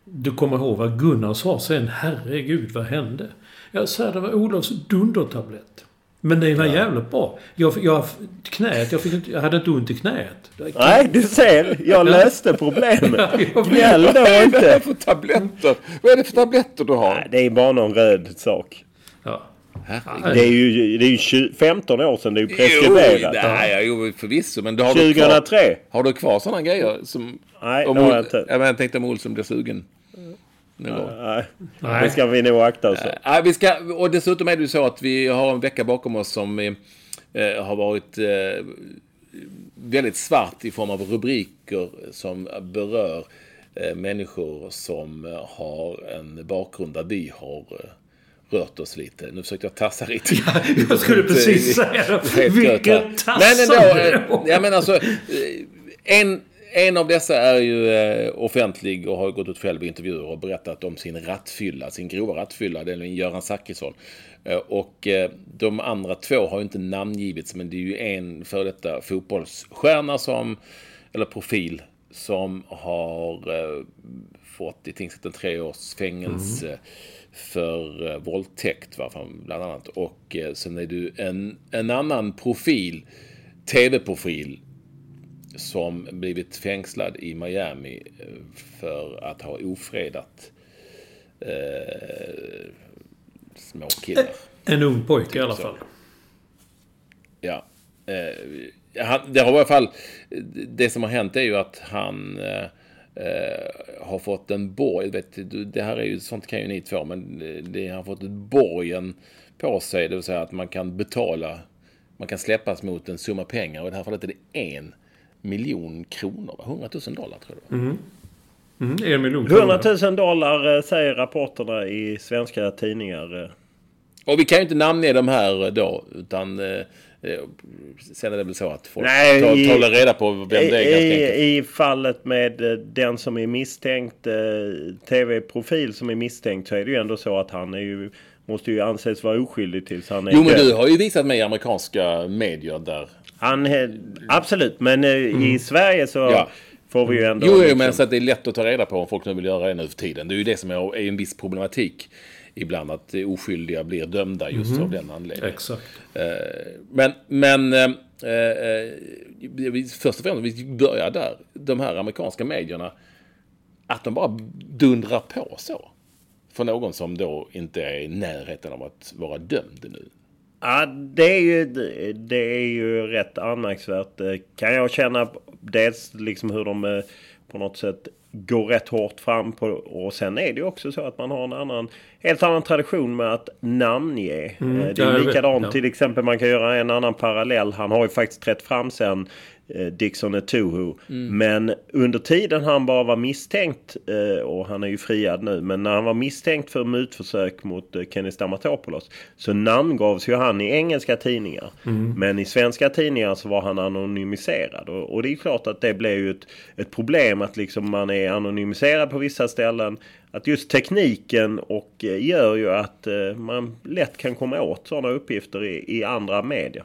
Du kommer ihåg vad Gunnar sa sen. Herregud, vad hände? Jag sa det var Olofs dundertablett. Men det var jävligt bra. Jag, jag, knät, jag, fick inte, jag hade inte ont i knät. Nej, du ser. Jag löste problemet. Jag Gnäll då Vad är inte. det för tabletter? Vad är det för tabletter du har? Nej, det är bara någon röd sak. Ja. Herregud. Det är ju, det är ju 20, 15 år sedan. Det är ju Jo, preskriberat. nej, jo, förvisso. Men har du kvar, 2003. har du kvar sådana grejer som... Nej, om det har jag inte. Ja, men jag tänkte om Olsson blir sugen. Gång. Nej, Nej. det ska vi nog akta oss för. Ja, vi ska, och dessutom är det ju så att vi har en vecka bakom oss som eh, eh, har varit eh, väldigt svart i form av rubriker som berör eh, människor som eh, har en bakgrund där vi har eh, rört oss lite. Nu försökte jag tassa lite. Jag skulle precis säga det. Vilken. Men tassande! ändå, eh, ja men alltså, eh, en, en av dessa är ju eh, offentlig och har gått ut själv i intervjuer och berättat om sin rattfylla, sin grova rattfylla, det är Göran Zachrisson. Eh, Och eh, de andra två har ju inte namngivits, men det är ju en för detta fotbollsstjärna som, eller profil, som har fått i tingsrätten tre års fängelse för eh, våldtäkt, va, bland annat. Och eh, sen är du en, en annan profil, tv-profil, som blivit fängslad i Miami eh, för att ha ofredat eh, små killar. En ung pojke i alla så. fall. Ja. Eh, han, det har i alla fall... Det som har hänt är ju att han eh, eh, har fått en borg. Vet, det här är ju, sånt kan ju ni två, men det, det har fått ett borgen på sig. Det vill säga att man kan betala, man kan släppas mot en summa pengar. Och i det här fallet är det en miljon kronor. va? 100 000 dollar tror jag. Mm, en miljon 100 000 dollar eh, säger rapporterna i svenska tidningar. eh. Och vi kan ju inte namnge de här då, utan eh, eh, sen är det väl så att folk Nej, tar, i- tar reda på vem det är ganska enkelt. I, I fallet med eh, den som är misstänkt, eh, tv-profil som är misstänkt, så är det ju ändå så att han är ju, måste ju anses vara oskyldig tills han är Jo, men du har ju visat mig amerikanska medier där. Han, absolut, men eh, i Sverige så Ja. får vi ju ändå... Jo, jo liksom- men så att det är lätt att ta reda på om folk nu vill göra det nu för tiden. Det är ju det som är, är en viss problematik ibland, att oskyldiga blir dömda just av den anledningen. Exakt. Eh, Men, men eh, eh, först och främst, vi börjar där. De här amerikanska medierna, att de bara dundrar på så. För någon som då inte är i närheten av att vara dömd nu. Ja, det är ju, det är ju rätt anmärkningsvärt. eh, Kan jag känna dels liksom hur de eh, på något sätt går rätt hårt fram på. Och sen är det ju också så att man har en annan, helt annan tradition med att namnge. Mm, Eh, Det ja, är likadant ja. till exempel, man kan göra en annan parallell. Han har ju faktiskt trätt fram sen. eh, Dixon Etuhu. Mm. Men under tiden han bara var misstänkt eh, och han är ju friad nu. Men när han var misstänkt för mutförsök mot eh, Kenny Stamatopoulos så namngavs ju han i engelska tidningar. Men i svenska tidningar så var han anonymiserad. Och, och det är klart att det blev ju ett, ett problem att liksom man är anonymiserad på vissa ställen. Att just tekniken och gör ju att man lätt kan komma åt sådana uppgifter i, i andra medier.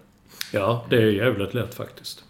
Ja, det är jävligt lätt faktiskt.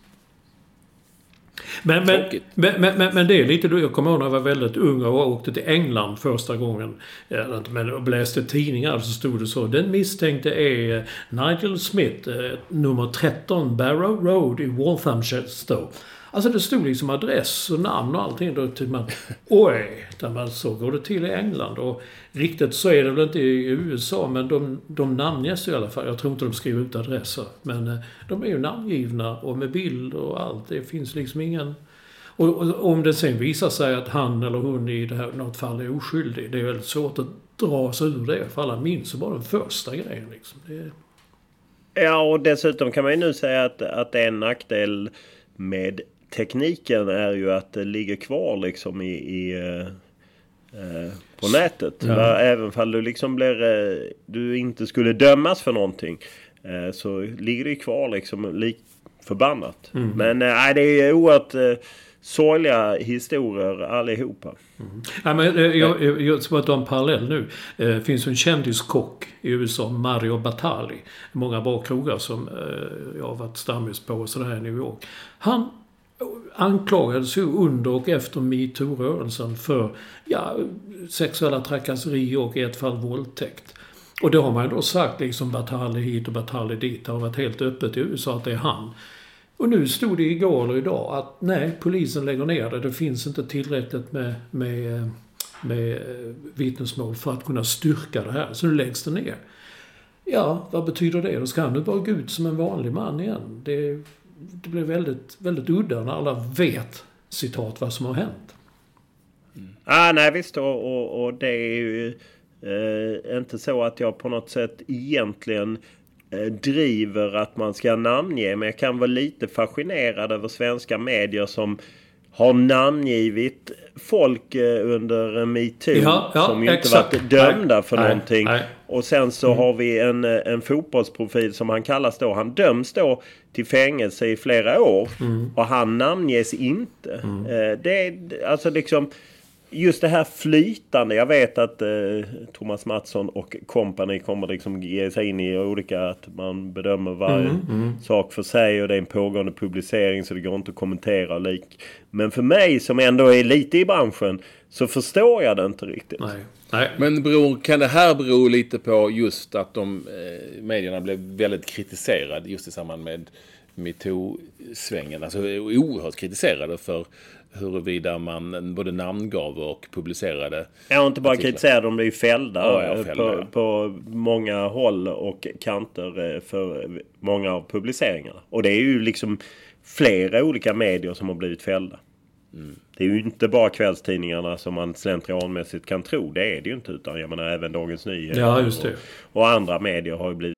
Men, men, men, men, men, det är lite... Jag kommer ihåg när jag var väldigt ung och åkte till England första gången. eh, Men och läste tidningar så stod det så. Den misstänkte är eh, Nigel Smith, eh, nummer 13 Barrow Road i Walthamstow. Alltså det stod liksom adress och namn och allting. Då tyckte man oj, där man, så går det till i England. Och riktigt så är det väl inte i USA men de, de namnges i alla fall. Jag tror inte de skriver ut adresser. Men eh, de är ju namngivna och med bild och allt. Det finns liksom ingen... Och, och om det sen visar sig att han eller hon i det här, något fall är oskyldig. Det är väldigt svårt att dra sig ur det. För alla minns ju bara den första grejen liksom. Det, Ja, och dessutom kan man ju nu säga att, att en nackdel med tekniken är ju att det ligger kvar liksom i, i eh, eh, på nätet. Ja. Även fall du liksom blir, eh, du inte skulle dömas för någonting. Eh, så ligger det kvar liksom lik förbannat. Mm. Men nej, det är oerhört sorgliga historier allihopa. Mm. Ja, men, jag, jag, jag ska bara ta en parallell nu. Det finns en kändiskock i USA, Mario Batali. Många bra krogar som jag har varit stammis på och sådär i New York. Han anklagades ju under och efter metoo-rörelsen för ja, sexuella trakasserier och i ett fall våldtäkt. Och då har man ju då sagt liksom Batali hit och Batali dit. Det har varit helt öppet i USA att det är han. Och nu stod det igår eller idag att nej, polisen lägger ner det. Det finns inte tillräckligt med, med, med vittnesmål för att kunna styrka det här. Så nu läggs det ner. Ja, vad betyder det? Då ska han nu bara gå ut som en vanlig man igen. Det, det blir väldigt, väldigt udda när alla vet, citat, vad som har hänt. Mm. Ah, nej visst och, och, och det är ju eh, inte så att jag på något sätt egentligen eh, driver att man ska namnge. Men jag kan vara lite fascinerad över svenska medier som har namngivit folk eh, under metoo ja, ja, som ju inte varit dömda nej, för nej, någonting. Nej. Och sen så mm. har vi en, eh, en fotbollsprofil som han kallas då. Han döms då till fängelse i flera år. Mm. Och han namnges inte. Mm. Eh, det är alltså liksom just det här flytande. Jag vet att eh, Thomas Mattsson och kompani kommer liksom ge sig in i olika att man bedömer varje mm, mm. sak för sig och det är en pågående publicering så det går inte att kommentera lik. Men för mig som ändå är lite i branschen så förstår jag det inte riktigt. Nej. Nej. Men beror, kan det här bero lite på just att de eh, medierna blev väldigt kritiserade just i samband med metoo-svängen? Alltså oerhört kritiserade för huruvida man både namngav och publicerade. Ja, inte bara kritiserade, de blev ju fällda, ja, fällda på, ja. på, många håll och kanter eh, för många av publiceringarna. Och det är ju liksom flera olika medier som har blivit fällda. Mm. Det är ju inte bara kvällstidningarna som man slentrianmässigt kan tro. Det är det ju inte. Utan jag menar även Dagens Nyheter ja, och, och andra medier har ju blivit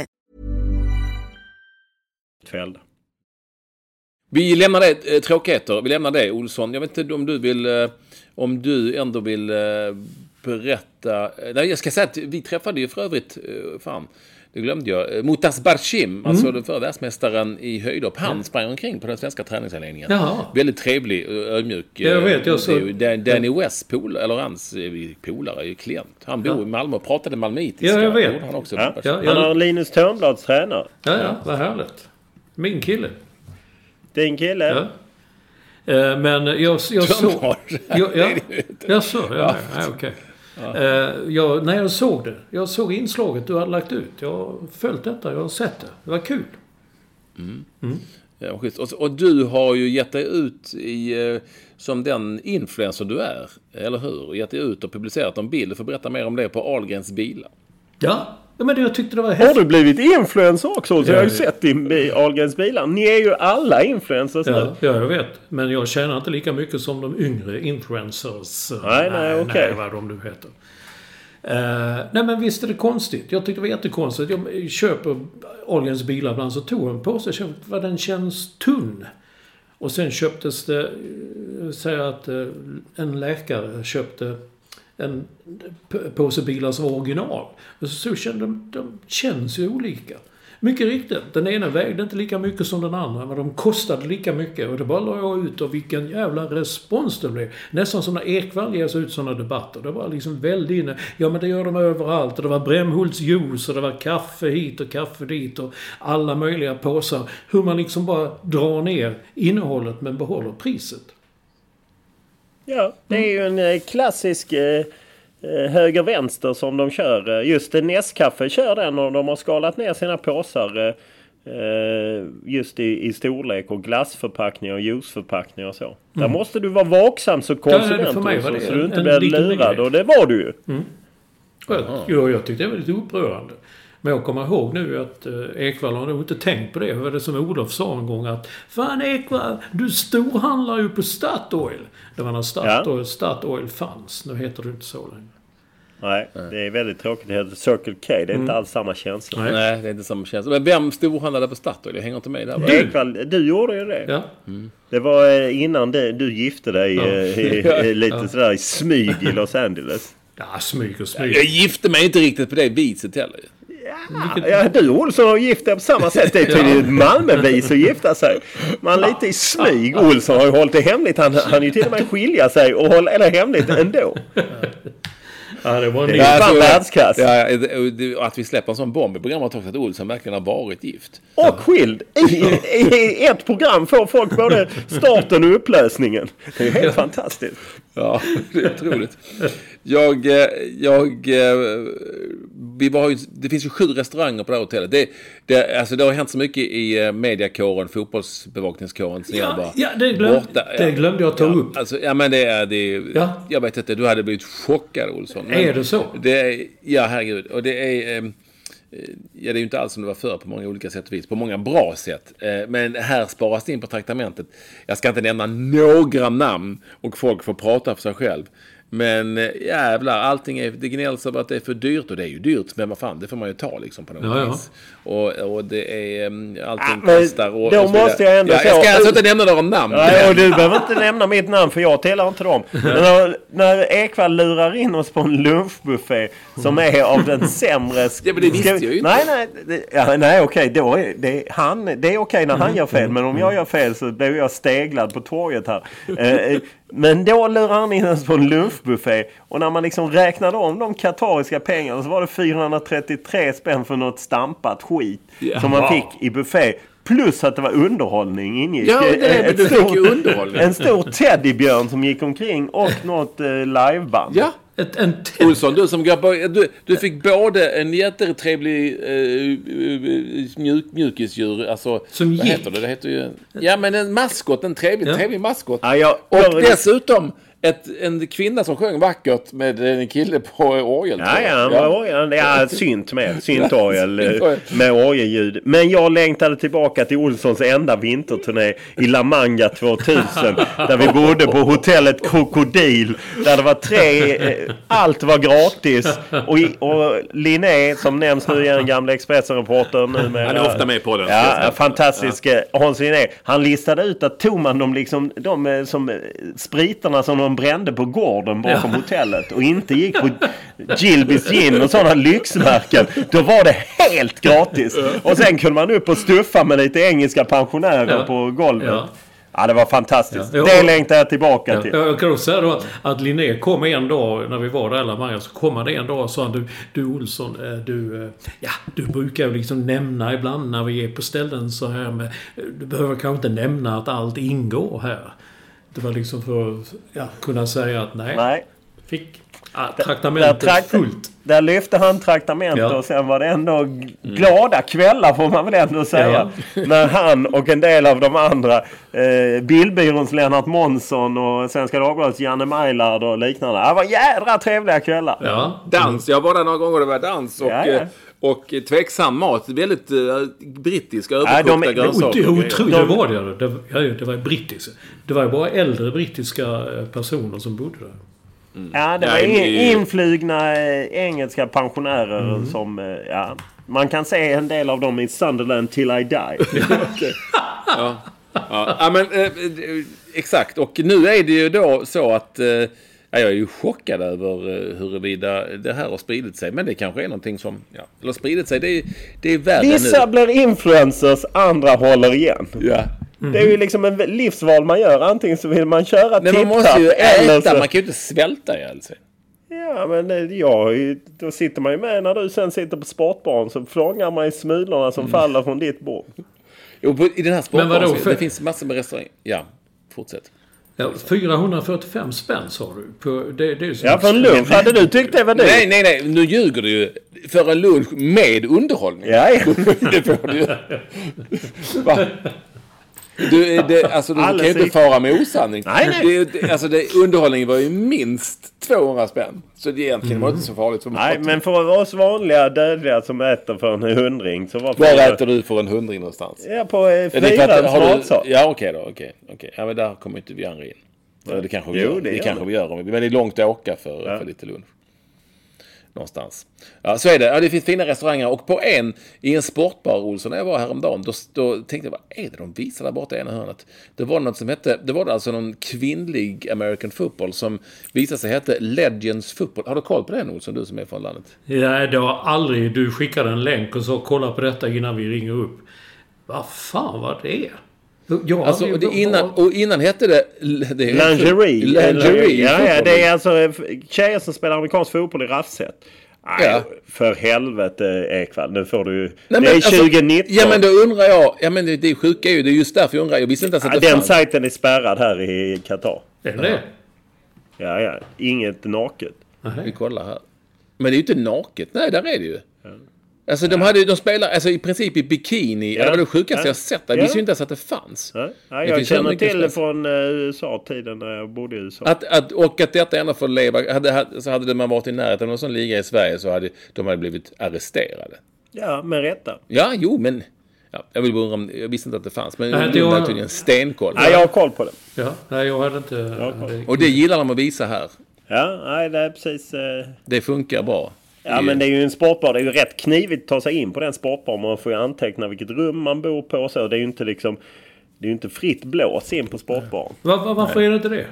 Fällda. Vi lämnar det, eh, tråkigheter, vi lämnar det Olsson. Jag vet inte om du vill, eh, om du ändå vill eh, berätta. Nej, jag ska säga att vi träffade ju för övrigt, fan, det glömde jag. Mutas Barshim, mm. alltså den förre världsmästaren i höjdhopp. Han ja. sprang omkring på den svenska träningsanläggningen. Väldigt trevlig, ödmjuk. Jag vet, jag så... Danny West, pol, eller hans polare, klient. Han bor ja. i Malmö och pratade malmöitiska. Ja, jag vet. Han, också ja. Ja, han har Linus Törnblads tränare. Ja, ja, vad härligt. Min kille. Din kille? Ja. Eh, men jag, jag såg... Jag, ja, jag såg, ja, ja, okej. Ja. Eh, jag, när jag såg det. Jag såg inslaget du hade lagt ut. Jag har följt detta, jag har sett det. Det var kul. Mm. Mm. Ja, och, du har ju gett dig ut i, eh, som den influencer du är. Eller hur? Gett dig ut och publicerat en bild. Du får berätta mer om det på Ahlgrens bilar. Ja, Ja, men jag tyckte det var Har häftigt. du blivit influencer också? Så jag har ju Ja. sett din i Ahlgrens bilar. Ni är ju alla influencers nu. Ja, ja, jag vet. Men jag tjänar inte lika mycket som de yngre influencers. Nej, nej, okej. Nej, vad de nu heter. Eh, nej, men visst är det konstigt. Jag tyckte det var jättekonstigt. Jag köper Ahlgrens bilar ibland, så tog jag en påse och kände vad den känns tunn. Och sen köptes det, eh, säg att eh, en läkare köpte en påse bilar som var original. Så, så kände de, de känns ju olika. Mycket riktigt, den ena vägde inte lika mycket som den andra, men de kostade lika mycket. Och det bara la jag ut och vilken jävla respons det blev. Nästan som när Ekwall ger sig ut sådana debatter. Det var liksom väldigt inne. Ja, men det gör de överallt. Och det var Brämhults juice och det var kaffe hit och kaffe dit och alla möjliga påsar. Hur man liksom bara drar ner innehållet men behåller priset. Ja, det är ju en eh, klassisk eh, eh, höger-vänster som de kör. Eh, Just Nescafé kör den och de har skalat ner sina påsar eh, just i, i storlek och glassförpackningar och juiceförpackningar och så. Där måste du vara vaksam som Mm. Ja, konsument var det så du inte en blir lurad. Och det var du ju. Jag, jo, jag tyckte det var lite upprörande. Men jag kommer ihåg nu att eh, Ekwall har nog inte tänkt på det. Vad var det som Olof sa en gång att Fan Ekwall, du storhandlar ju på Statoil. Det var när Statoil, Statoil fanns. Nu heter det inte så längre. Nej, det är väldigt tråkigt. Det heter Circle K. Det är Mm. inte alls samma känsla. Nej. Nej, det är inte samma känsla. Men vem storhandlade på Statoil? Jag hänger inte med där. va? Ekvall, du gjorde ju det. Ja. Det var eh, innan det, du gifte dig Ja. eh, i, i, lite sådär i smyg i Los Angeles. Ja, smyg och smyg. Jag gifte mig inte riktigt på det viset heller. Ja, du och Olsson har gift dig på samma sätt. Det är tydligen ett Malmövis att gifta sig. Man lite i smyg. Olsson har ju hållit det hemligt. Han han ju till och med skilja sig och hålla det hemligt ändå. Ja, det var en Det ny... är fan världsklass. Ja, ja, att vi släpper en sån bomb i programmet också, att Olsson verkligen har varit gift. Och skild. I, I ett program får folk både starten och upplösningen. Det är ju helt fantastiskt. Ja, det är otroligt. Jag, eh, jag, eh, vi var ju, det finns ju sju restauranger på det här hotellet. Det, det, alltså det har hänt så mycket i eh, mediakåren, fotbollsbevakningskåren. Sen jag Ja, var ja det, glöm, borta. Det glömde jag ta Ja, upp. Alltså, ja men det är det. Ja. Jag vet inte, du hade blivit chockad Olsson. Men Är det så? Det ja herregud. Och det är... Ja, det är ju inte alls som det var förr på många olika sätt och vis. På många bra sätt. Eh, men här sparas det in på traktamentet. Jag ska inte nämna några namn och folk får prata för sig själv. Men eh, jävlar, allting är, det gnälls över att det är för dyrt och det är ju dyrt. Men vad fan, det får man ju ta liksom på något Ja, ja. vis. Och, och det är, mm, allting Ah, men kostar. Och, då och måste jag ändå ja, säga- Jag ska alltså inte nämna några namn. Nej, och du behöver inte nämna mitt namn för jag tillhör inte dem. Men när, när Ekvall lurar in oss på en lunchbuffé som är av den sämre... Ja, men det visste jag ju inte. Nej, nej, det, ja, nej okej. Då är det, han, det är okej när han gör fel. Men om jag gör fel så blir jag steglad på torget här. Eh, men då lurar han in oss på en lunchbuffé. Och när man liksom räknade om de katariska pengarna så var det 433 spänn för något stampat skit. Ja. Som man fick i buffé. Plus att det var underhållning ingick. Ja, det är, men du fick stort- ju underhållning. En stor teddybjörn som gick omkring och något eh, liveband. Ja, Ett, en Olsson, du som går på, du, du fick både en jättetrevlig eh, mjuk, mjukisdjur, alltså... Som vad gick? heter det? Det heter ju... Ja, men en maskot, en trevlig, Ja. trevlig maskot. Ja, jag, Och jag, dessutom ett, en kvinna som sjöng vackert med en kille på orgel. Ja, ja, ja. ja, ja synt med. Syntorgel eh, med orgelljud. Men jag längtade tillbaka till Olssons enda vinterturné i La Manga 2000. Där vi bodde på hotellet Krokodil. Där det var tre, eh, allt var gratis. Och, och Linné som nämns nu igen, gamla Expressen-reportern. Han är ofta med på den, Ja, fantastisk eh, Hans Linné. Han listade ut att tog man de, liksom, de som, spritarna som de brände på gården bakom hotellet och inte gick på Gilbys gin och sådana lyxmärken. Då var det helt gratis. Och sen kunde man upp och stuffa med lite engelska pensionärer Ja. på golvet. Ja. Ja. det var fantastiskt. Ja. Det längtar jag tillbaka Ja, till. jag kan också säga då att, att Linné kom en dag när vi var där alla Maja, så kom han en dag och sa du, du Olsson, eh, du, eh, ja, du brukar ju liksom nämna ibland när vi är på ställen så här med, du behöver kanske inte nämna att allt ingår här. Det var liksom för att ja, kunna säga att nej, Nej. fick ja, Där traktamentet trakt- fullt. Där lyfte han traktamentet Ja. och sen var det ändå g- glada kvällar får man väl ändå säga. När han och en del av de andra, eh, Bildbyråns Lennart Månsson och Svenska Dagbladets Janne Majlard och liknande. Det var jädra trevliga kvällar. Ja. Dans, jag var där några gånger och det var dans. Och, Ja, ja. eh, Och eh, tveksam mat. Väldigt uh, brittisk, Nej, överkokta de är- grönsaker. Det, är otroligt, det var det. Det, ja, det var brittiskt. Det var ju bara äldre brittiska eh, personer som bodde där. Ja, det Ja, var det in, ju- influgna eh, engelska pensionärer Mm. som... eh, Ja, man kan se en del av dem i Sunderland till I die. Ja, ja men eh, eh, exakt. Och nu är det ju då så att eh, ja, jag är ju chockad över eh, huruvida det här har spridit sig. Men det kanske är någonting som, ja, eller spridit sig, det är, det är värre Vissa nu. blir influencers, andra håller igen. Ja. Det är ju liksom en livsval man gör. Antingen så vill man köra Nej, man måste ju eller äta, så... man kan ju inte svälta ihjäl sig. Ja, men ju- då sitter man ju med när du sen sitter på sportbaren så fångar man ju smulorna Mm. som faller från ditt bord. Jo, i den här Men för- det finns massor med restauranger. Ja, fortsätt. Ja, 445 spänn sa du. På, det, det är Ja, för en lunch hade du tyckt det var dyrt. Nej, nej, nej, nu ljuger du ju. För en lunch med underhållning. Ja, ja. det får du ju. Du, det, alltså, du kan ju inte fara med osanning. Nej, nej. Det, alltså, det, underhållningen var ju minst 200 spänn. Så det egentligen var det inte så farligt. För Nej, men för oss vanliga dödliga som äter för en hundring så var Var äter du för en hundring någonstans? Ja, på eh, matsal. Ja, okej då. Okej. okej. Ja, men där kommer inte vi andra in. Ja, det kanske vi Jo, gör. det Det, kanske vi gör. Men det är långt att åka för, Ja. för lite lunch. Någonstans. Ja, så är det. Ja, det finns fina restauranger. Och på en, i en sportbar, Olsson, när jag var häromdagen, då, då tänkte jag, vad är det de visar där borta i ena hörnet? Det var något som hette, det var alltså någon kvinnlig American football som visade sig hette Legends football. Har du koll på det Olsson, du som är från landet? Ja, det har aldrig... Du skickade en länk och så kolla på detta innan vi ringer upp. Vad fan var det? Har Alltså, aldrig- och, det innan, och innan hette det... det Lingerie. Lingerie. Ja, ja, det är alltså tjejer som spelar amerikansk fotboll i raffset. Nej, Ja. för helvete Ekwall. Nu får du. Nej, det är alltså, 2019. Ja men då undrar jag, ja men det, det är sjuka är ju, det är just därför jag undrar, jag visste inte ens att Ja, det den fanns. sajten är spärrad här i Qatar. Är det det? Ja, ja. Inget naket. Vi kollar här. Men det är ju inte naket, nej där är det ju. Alltså de, hade, de spelar alltså, i princip i bikini, Ja. det var det sjukaste Ja. jag sett. Jag Ja. visste ju inte ens att det fanns. Ja, ja, jag känner till det från eh, USA-tiden när jag bodde i USA. Att, att, och att detta ändå får leva, hade, hade, så hade man varit i närheten av någon sån liga i Sverige så hade de hade blivit arresterade. Ja, med rätta. Ja, jo men... Ja, jag vill bara undra om, jag visste inte att det fanns. Men Nej, Nej, var- har tydligen stenkoll. Ja, jag har koll på det. Ja, nej jag hade inte... det- Och det gillar de att visa här. Ja, nej, det är precis... Eh... Det funkar bra. Ja, men det är ju en sportbar. Det är ju rätt knivigt att ta sig in på den sportbaren. Man får ju anteckna vilket rum man bor på och så. Det är ju inte liksom... Det är ju inte fritt blås in på sportbaren. Va, va, varför är det inte det?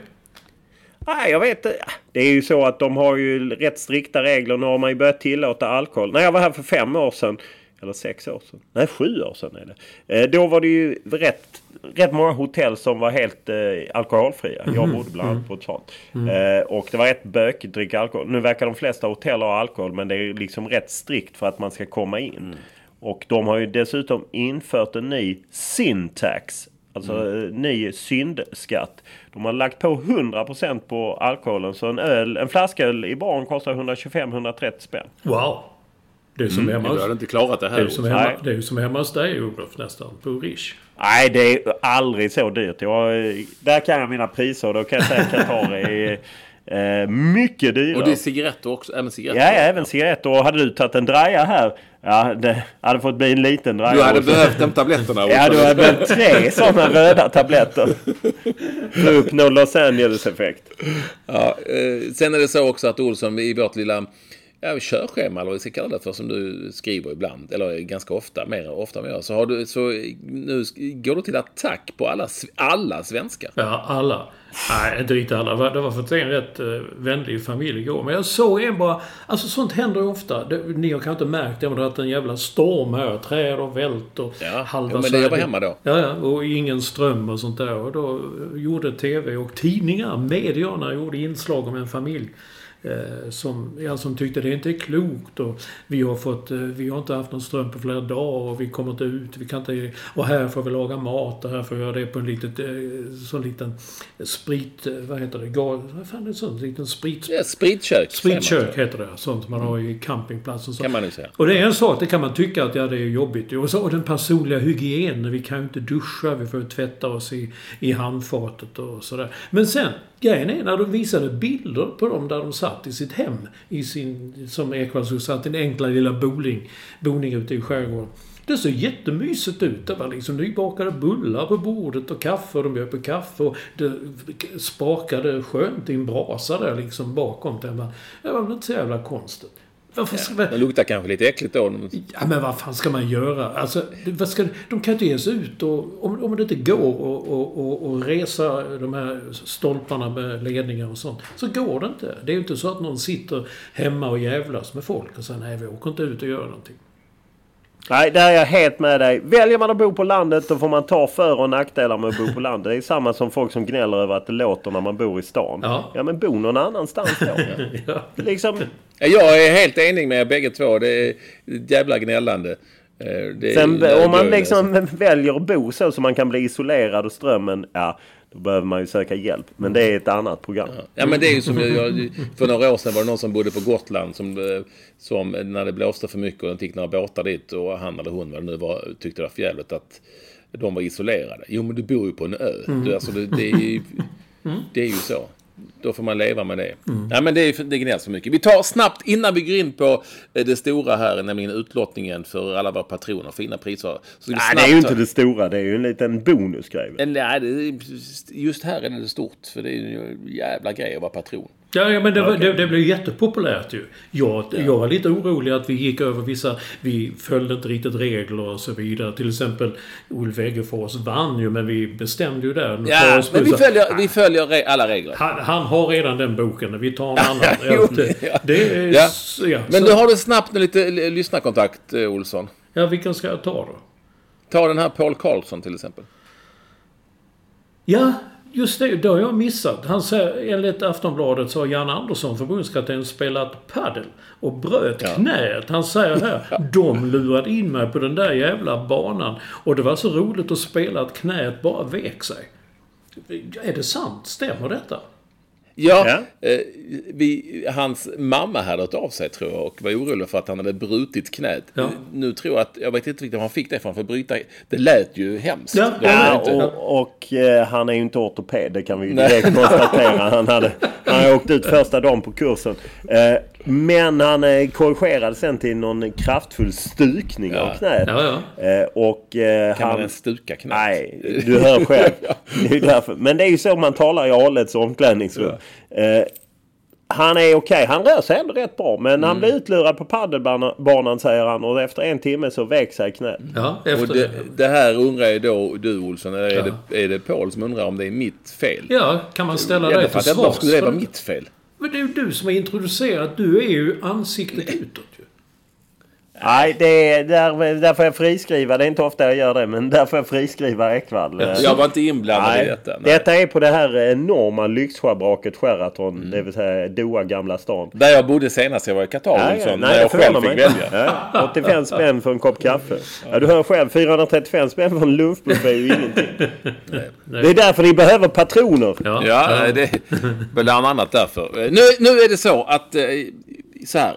Nej, jag vet inte. Det är ju så att de har ju rätt strikta regler. Nu har man ju börjat tillåta alkohol. När jag var här för fem år sedan. Eller sex år sedan. Nej, sju år sedan är det. Eh, då var det ju rätt, rätt många hotell som var helt eh, alkoholfria. Jag bodde bland annat på ett sånt. Eh, och det var rätt bökigt att dricka alkohol. Nu verkar de flesta hotell ha alkohol. Men det är liksom rätt strikt för att man ska komma in. Och de har ju dessutom infört en ny syntax. Alltså eh, ny syndskatt. De har lagt på 100% på alkoholen. Så en öl, en flaska öl i baren kostar 125-130 spänn. Wow. Det är som hemma Du hade inte klarat det Det är här. som hemma, det är som hemma hos dig Olof nästan. På Rish. Nej, det är aldrig så dyrt. Jag, där kan jag mina priser och då kan jag säga att Qatar är eh, mycket dyrare. Och det är cigaretter också. Även cigaretter. Ja, ja, även cigaretter. Och hade du tagit en draja här, ja, det hade fått bli en liten draja. Du hade också. behövt de tabletterna. Ja, du hade behövt tre sådana röda tabletter. För att uppnå Los Angeles-effekt. Ja, eh, sen är det så också att Olsson i vårt lilla ja, körschema, eller vad vi ska kalla det för, som du skriver ibland, eller ganska ofta, mer ofta än jag, så, har du, så nu går du till attack på alla, alla svenskar. Ja, alla. Nej, inte riktigt alla. Det var- för en rätt uh, vänlig familj igår. Men jag såg en bara... Alltså sånt händer ju ofta. Det, ni har kanske inte märkt det, men det har varit en jävla storm här. Träd och vält och Ja, halva jo, men det- jag var hemma då. Ja, ja. Och ingen ström och sånt där. Och då eh, gjorde TV och tidningar, medierna, gjorde inslag om en familj. Eh, som, ja, som tyckte det inte är klokt och vi har fått, eh, vi har inte haft någon ström på flera dagar och vi kommer inte ut, vi kan inte, och här får vi laga mat och här får vi göra det på en litet, eh, sån liten sprit, vad heter det, gal, vad fan är det sånt, liten sprit, Ja, spritkök. spritkök heter det, sånt man har i campingplats och så. Kan man säga. Och det är en sak, det kan man tycka att ja, det är jobbigt. Och, så, och den personliga hygienen. Vi kan ju inte duscha, vi får tvätta oss i, i handfatet och sådär. Men sen, grejen är när de visade bilder på dem där de satt i sitt hem. I sin, som Ekwall satt i den enkla lilla boning, boning ute i skärgården. Det såg jättemysigt ut. Det var liksom nybakade bullar på bordet och kaffe och de bjöd på kaffe och det sprakade skönt i en brasa där liksom bakom. Det var, det var väl inte så jävla konstigt. Varför ska man... Det luktar kanske lite äckligt då. Ja, men vad fan ska man göra? Alltså, vad ska, de kan inte ge sig ut och, om, om det inte går och, och, och, och resa de här stolparna med ledningar och sånt, så går det inte. Det är ju inte så att någon sitter hemma och jävlas med folk och säger nej, vi åker inte ut och gör någonting. Nej, där är jag helt med dig. Väljer man att bo på landet då får man ta för och nackdelar med att bo på landet. Det är samma som folk som gnäller över att det låter när man bor i stan. Ja. Ja, men bo någon annanstans då. Ja. liksom, Ja, Jag är helt enig med er bägge två. Det är jävla gnällande. Eh, Det är- sen, om man liksom väljer att bo så så man kan bli isolerad och strömmen, ja, då behöver man ju söka hjälp. Men det är ett annat program. Ja men det är ju som jag, jag, för några år sedan var det någon som bodde på Gotland som, eh, som när det blåste för mycket och de fick några båtar dit och han eller hon vad det nu var tyckte det var för jävligt att de var isolerade. Jo men du bor ju på en ö. Du, alltså, det, det, är ju, det är ju så. Då får man leva med det. Ja, men det, är- det gnälls för mycket. Vi tar snabbt innan vi går in på eh, det stora här, nämligen utlottningen för alla våra patroner. Fina priser. Så Nej, det är ju inte det stora. Det är ju en liten bonusgrej. Men Nej, det just här är det stort. För det är ju en jävla grej att vara patron. Ja, ja men det, var, det, det blev jättepopulärt ju. Jag, jag var lite orolig att vi gick över vissa... Vi följde inte riktigt regler och så vidare. Till exempel Ulf Eggefors vann ju, men vi bestämde ju där. Ja, men vi följer, vi följer re- alla regler. Han, han har redan den boken. Vi tar en annan. jo, Ja, det, ja. är... Ja. Ja, Men då har du snabbt en lite lyssnarkontakt, eh, Olsson. ja, vilken ska jag ta då? Ta den här Paul Karlsson till exempel. Ja, just det. Det har jag missat. Han säger, enligt Aftonbladet så har Jan Andersson, förbundskapten, spelat paddel och bröt knät. Han säger här, de lurade in mig på den där jävla banan och det var så roligt att spela att knät bara vek sig. Är det sant? Stämmer detta? Ja, Ja. Eh, vi, hans mamma hade hört av sig tror jag och var orolig för att han hade brutit knät. Ja. Nu tror jag att, jag vet inte riktigt var han fick det ifrån, för bryta, det lät ju hemskt. Ja, Ja, inte- och, och eh, han är ju inte ortoped, det kan vi ju direkt konstatera. Han hade, han hade åkt ut första dagen på kursen. Eh, men han eh, korrigerade sen till någon kraftfull stukning Ja. av knät. Ja, ja. Eh, och eh, Kan man han... ens stuka knät? Nej, du hör själv. Det är ju därför. Men det är ju så man talar i Alets omklädningsrum. Eh, han är okej, han rör sig ändå rätt bra. Men Mm. han blev utlurad på paddelbanan säger han. Och efter en timme så vek sig knät. Ja, Och det, det här undrar ju då du Olsson, eller är, Ja. det, är det Paul som undrar om det är mitt fel? Ja, kan man ställa Jag dig till svars? skulle det för vara mitt fel? Men det är ju du som har introducerat. Du är ju ansiktet utåt. Nej, det är, där, där får jag friskriva. Det är inte ofta jag gör det, men där får jag friskriva Ekwall. Eh, Jag var inte inblandad i Nej, detta. Nej. detta är på det här enorma lyxschabraket Sheraton, Mm. det vill säga Doha Gamla stan. Där jag bodde senast jag var i Qatar, Ja, ja, Olsson, nej, när jag själv fick mig. välja. Ja, 85 spänn för en kopp kaffe. Ja, du hör själv, 435 spänn för en lunchbuffé är ju ingenting. Det är därför ni behöver patroner. Ja. Ja, det är bland annat därför. Eh, Nu, nu är det så att, eh, så här.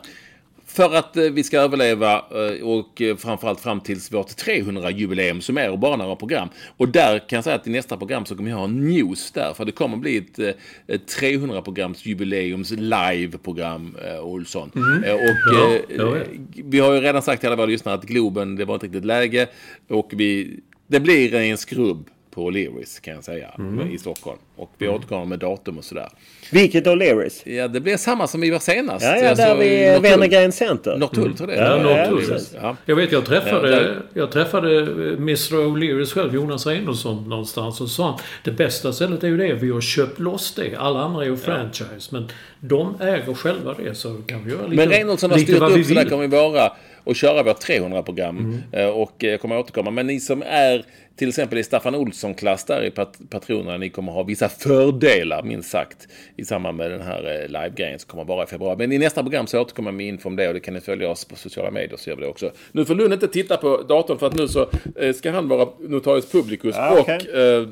För att eh, vi ska överleva eh, och eh, framförallt fram tills vårt 300-jubileum som är bara några program. Och där kan jag säga att i nästa program så kommer jag ha news där. För det kommer bli ett, eh, ett 300-programs jubileums live-program, Olsson. Eh, Och Ja, eh, ja, ja. vi har ju redan sagt till alla våra lyssnare att Globen, det var inte riktigt läge. Och vi, det blir en skrubb på Leris kan jag säga i Stockholm. Och vi återkommer med datum och sådär. Vilket O'Learys? Ja, det blir samma som vi var senast. Ja, ja, Alltså, där vid. Wennergren Center. Norrtull tror jag det Ja, är. Norrtull. precis. Ja. Jag vet, jag träffade, Ja, där- jag träffade eh, Mr O'Learys själv, Jonas Reinholdsson, någonstans och sa han, det bästa stället är ju det, vi har köpt loss det. Alla andra är ju franchise, men de äger själva det så kan vi göra lite, Men Reinholdsson har styrt upp så där kommer vi vara och köra vårt 300-program. Eh, Och eh, kommer återkomma. Men ni som är till exempel i Staffan Olsson-klass där i pat patronerna, ni kommer ha vissa fördelar minst sagt i samband med den här eh, live-grejen som kommer vara i februari. Men i nästa program så återkommer jag med info om det och det kan ni följa oss på sociala medier så gör vi det också. Nu får Lund inte titta på datorn för att nu så eh, ska han vara notarius publicus Ja, och okej. eh,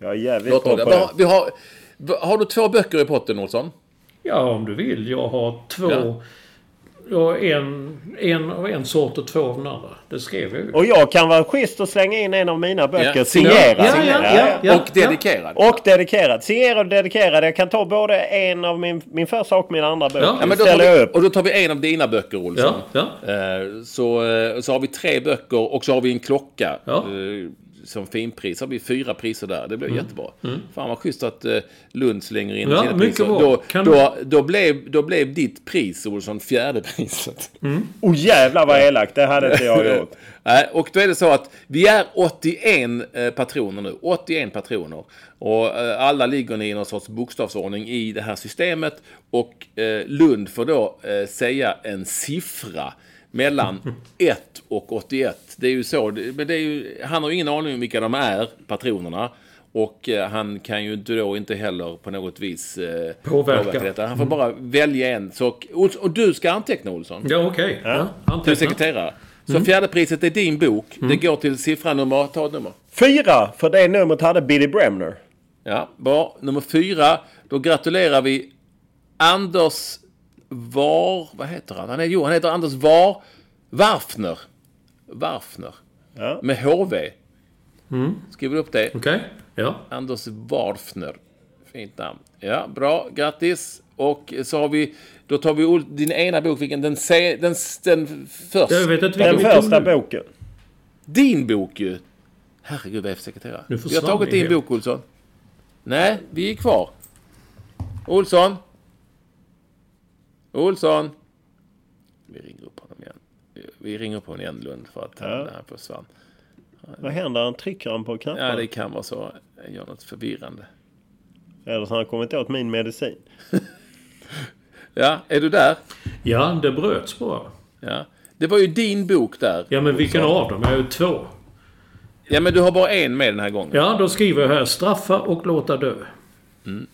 Jag är jävligt på Vi det. har, vi har, har du två böcker i potten Olsson? Ja, om du vill. Jag har två Ja. Ja, en, en av en sort och två av den andra. Det skrev jag ju. Och jag kan vara schysst och slänga in en av mina böcker. Ja, signerad. ja, ja, ja, ja. och dedikerad. Och dedikerad. Signerad och dedikerad. Jag kan ta både en av min, min första och min andra bok. Ja, Ja, men då vi, upp. och då tar vi en av dina böcker, Olsson. Ja, ja. Eh, Så, eh, så har vi tre böcker och så har vi en klocka. Som finpris. Har vi fyra priser där. Det blir jättebra. Fan vad schysst att eh, Lund slänger in Mm. Ja, sina priser. bra. Då, Kan- då, då, blev, då blev ditt pris, Olsson, fjärde priset. Oh jävlar vad elakt. Det hade inte jag gjort. Nej, och då är det så att vi är 81 eh, patroner nu. 81 patroner. Och eh, alla ligger ni i någon sorts bokstavsordning i det här systemet. Och Lund får då säga en siffra mellan 1 och 81. Det är ju så. Men det är ju, han har ju ingen aning om vilka de är, patronerna. Och eh, han kan ju inte då inte heller på något vis eh, Påverka. detta. Han får bara välja en. Så, och, och du ska anteckna, Olsson. Ja, okej. Ja. Du är sekreterare. Så fjärde priset är din bok. Det går till siffranummer. Ta ett nummer. Fyra, för det numret hade Billy Bremner. Ja, bra. Nummer fyra. Då gratulerar vi Anders Var... Vad heter han? han är, jo, han heter Anders Var... Warfner. Warfner. Ja. Med HV. Skriver upp det. Okej. Ja. Anders Warfner. Fint namn. Ja, bra. Grattis. Och så har vi... Då tar vi din ena bok. Vilken? Den, se, den, den första. Jag vet inte Den vilken vi tog första boken. Din bok ju. Herregud vad jag är sekreterare. Nu Vi har tagit din helt. bok Olsson. Nej, vi är kvar. Olsson. Olsson. Vi ringer upp honom igen. Vi ringer upp honom igen Lund för att han, Ja. han försvann. Vad händer? Han trycker han på knappen? Ja, det kan vara så. Jag gör något förvirrande. Eller så har han kommit åt min medicin. Ja, är du där? Ja, det bröts bara. Ja. Det var ju din bok där. Ja, men vilken av dem? Jag har ju två. Ja, men du har bara en med den här gången. Ja, då skriver jag här straffa och låta dö. Är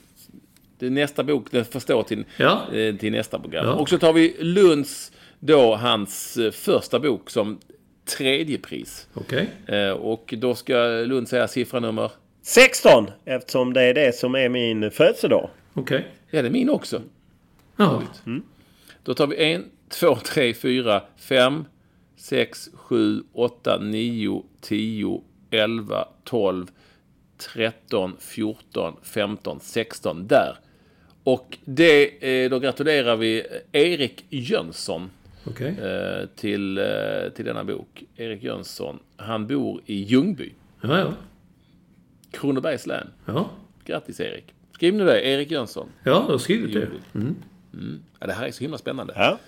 nästa bok, den får stå till, Ja. eh, till nästa program. Ja. Och så tar vi Lunds, då hans eh, första bok som tredje pris. Okej. Eh, och då ska Lund säga siffranummer. 16! Eftersom det är det som är min födelsedag. Okej. Ja, det är min också. Ja. Då tar vi en, två, tre, fyra, fem, sex, sju, åtta, nio, tio, elva, tolv, tretton, fjorton, femton, sexton. Där. Och det, eh, då gratulerar vi Erik Jönsson Okej. eh, till, eh, till denna bok. Erik Jönsson. Han bor i Ljungby, Ja, ja. Kronobergs län. Ja. Grattis Erik. Skriv nu det, Erik Jönsson. Ja, jag har skrivit det. Ljungby. Ja, det här är så himla spännande. Ja.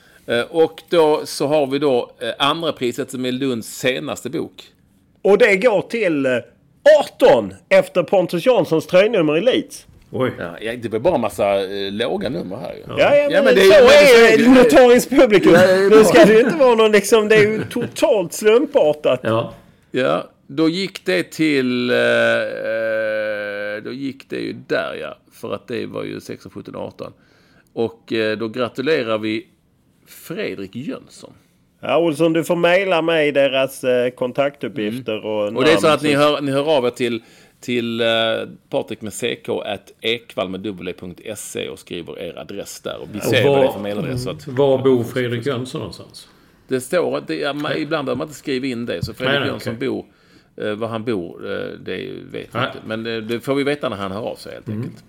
Och då så har vi då andra priset som är Lunds senaste bok. Och det går till eh, 18 efter Pontus Janssons tröjnummer i Leeds. Oj. Ja, ja, det var bara en massa eh, låga nummer här ju. Ja, ja, men, Ja, men det- så är det notaris publicum. Nu ska det ju inte vara någon liksom, det är ju totalt slumpartat. Ja. Ja, då gick det till... Eh, eh, då gick det ju där ja. För att det var ju 16, 17, 18. Och eh, då gratulerar vi Fredrik Jönsson. Ja, Olsson, du får mejla mig deras eh, kontaktuppgifter och Mm. Och det är så namn, att ni hör, ni hör av er till, till eh, Patrik med CK at ekvall med w.se och skriver er adress där. Och vi ser vad det är för mejladress. så att- Var bor Fredrik Jönsson någonstans? Det står att det, man, ibland behöver man inte skriva in det. Så Fredrik Nej, nej, Jönsson okej. bor, eh, var han bor, eh, det vet vi inte. Men det, det får vi veta när han hör av sig helt enkelt.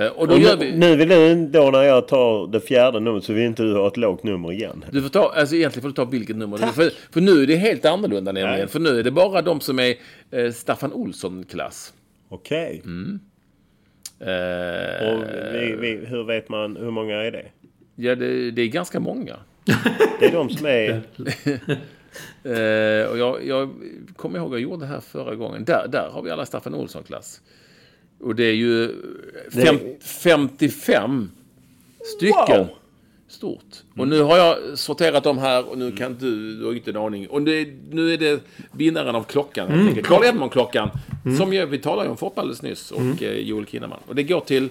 Eh, och då Och gör nu, vi... nu vill du då när jag tar det fjärde numret så vill inte du ha ett lågt nummer igen. Du får ta, alltså egentligen får du ta vilket nummer du vill. För, för nu är det helt annorlunda nämligen. Nej. För nu är det bara de som är eh, Staffan Olsson-klass. Okej. Mm. Eh, Och vi, vi, hur vet man, hur många är det? Ja, det, det är ganska många. Det är de som är... Eh, och jag, jag kommer ihåg jag gjorde det här förra gången. Där, där har vi alla Staffan Olsson-klass. Och det är ju fem, 55 stycken. Wow! Stort. Och nu har jag sorterat dem här och nu kan du, du har inte en aning. Och det, nu är det vinnaren av klockan. enkelt. Carl Edmond-klockan. Som ju, vi talade om Foppa alldeles nyss. Och eh, Joel Kinnaman. Och det går till...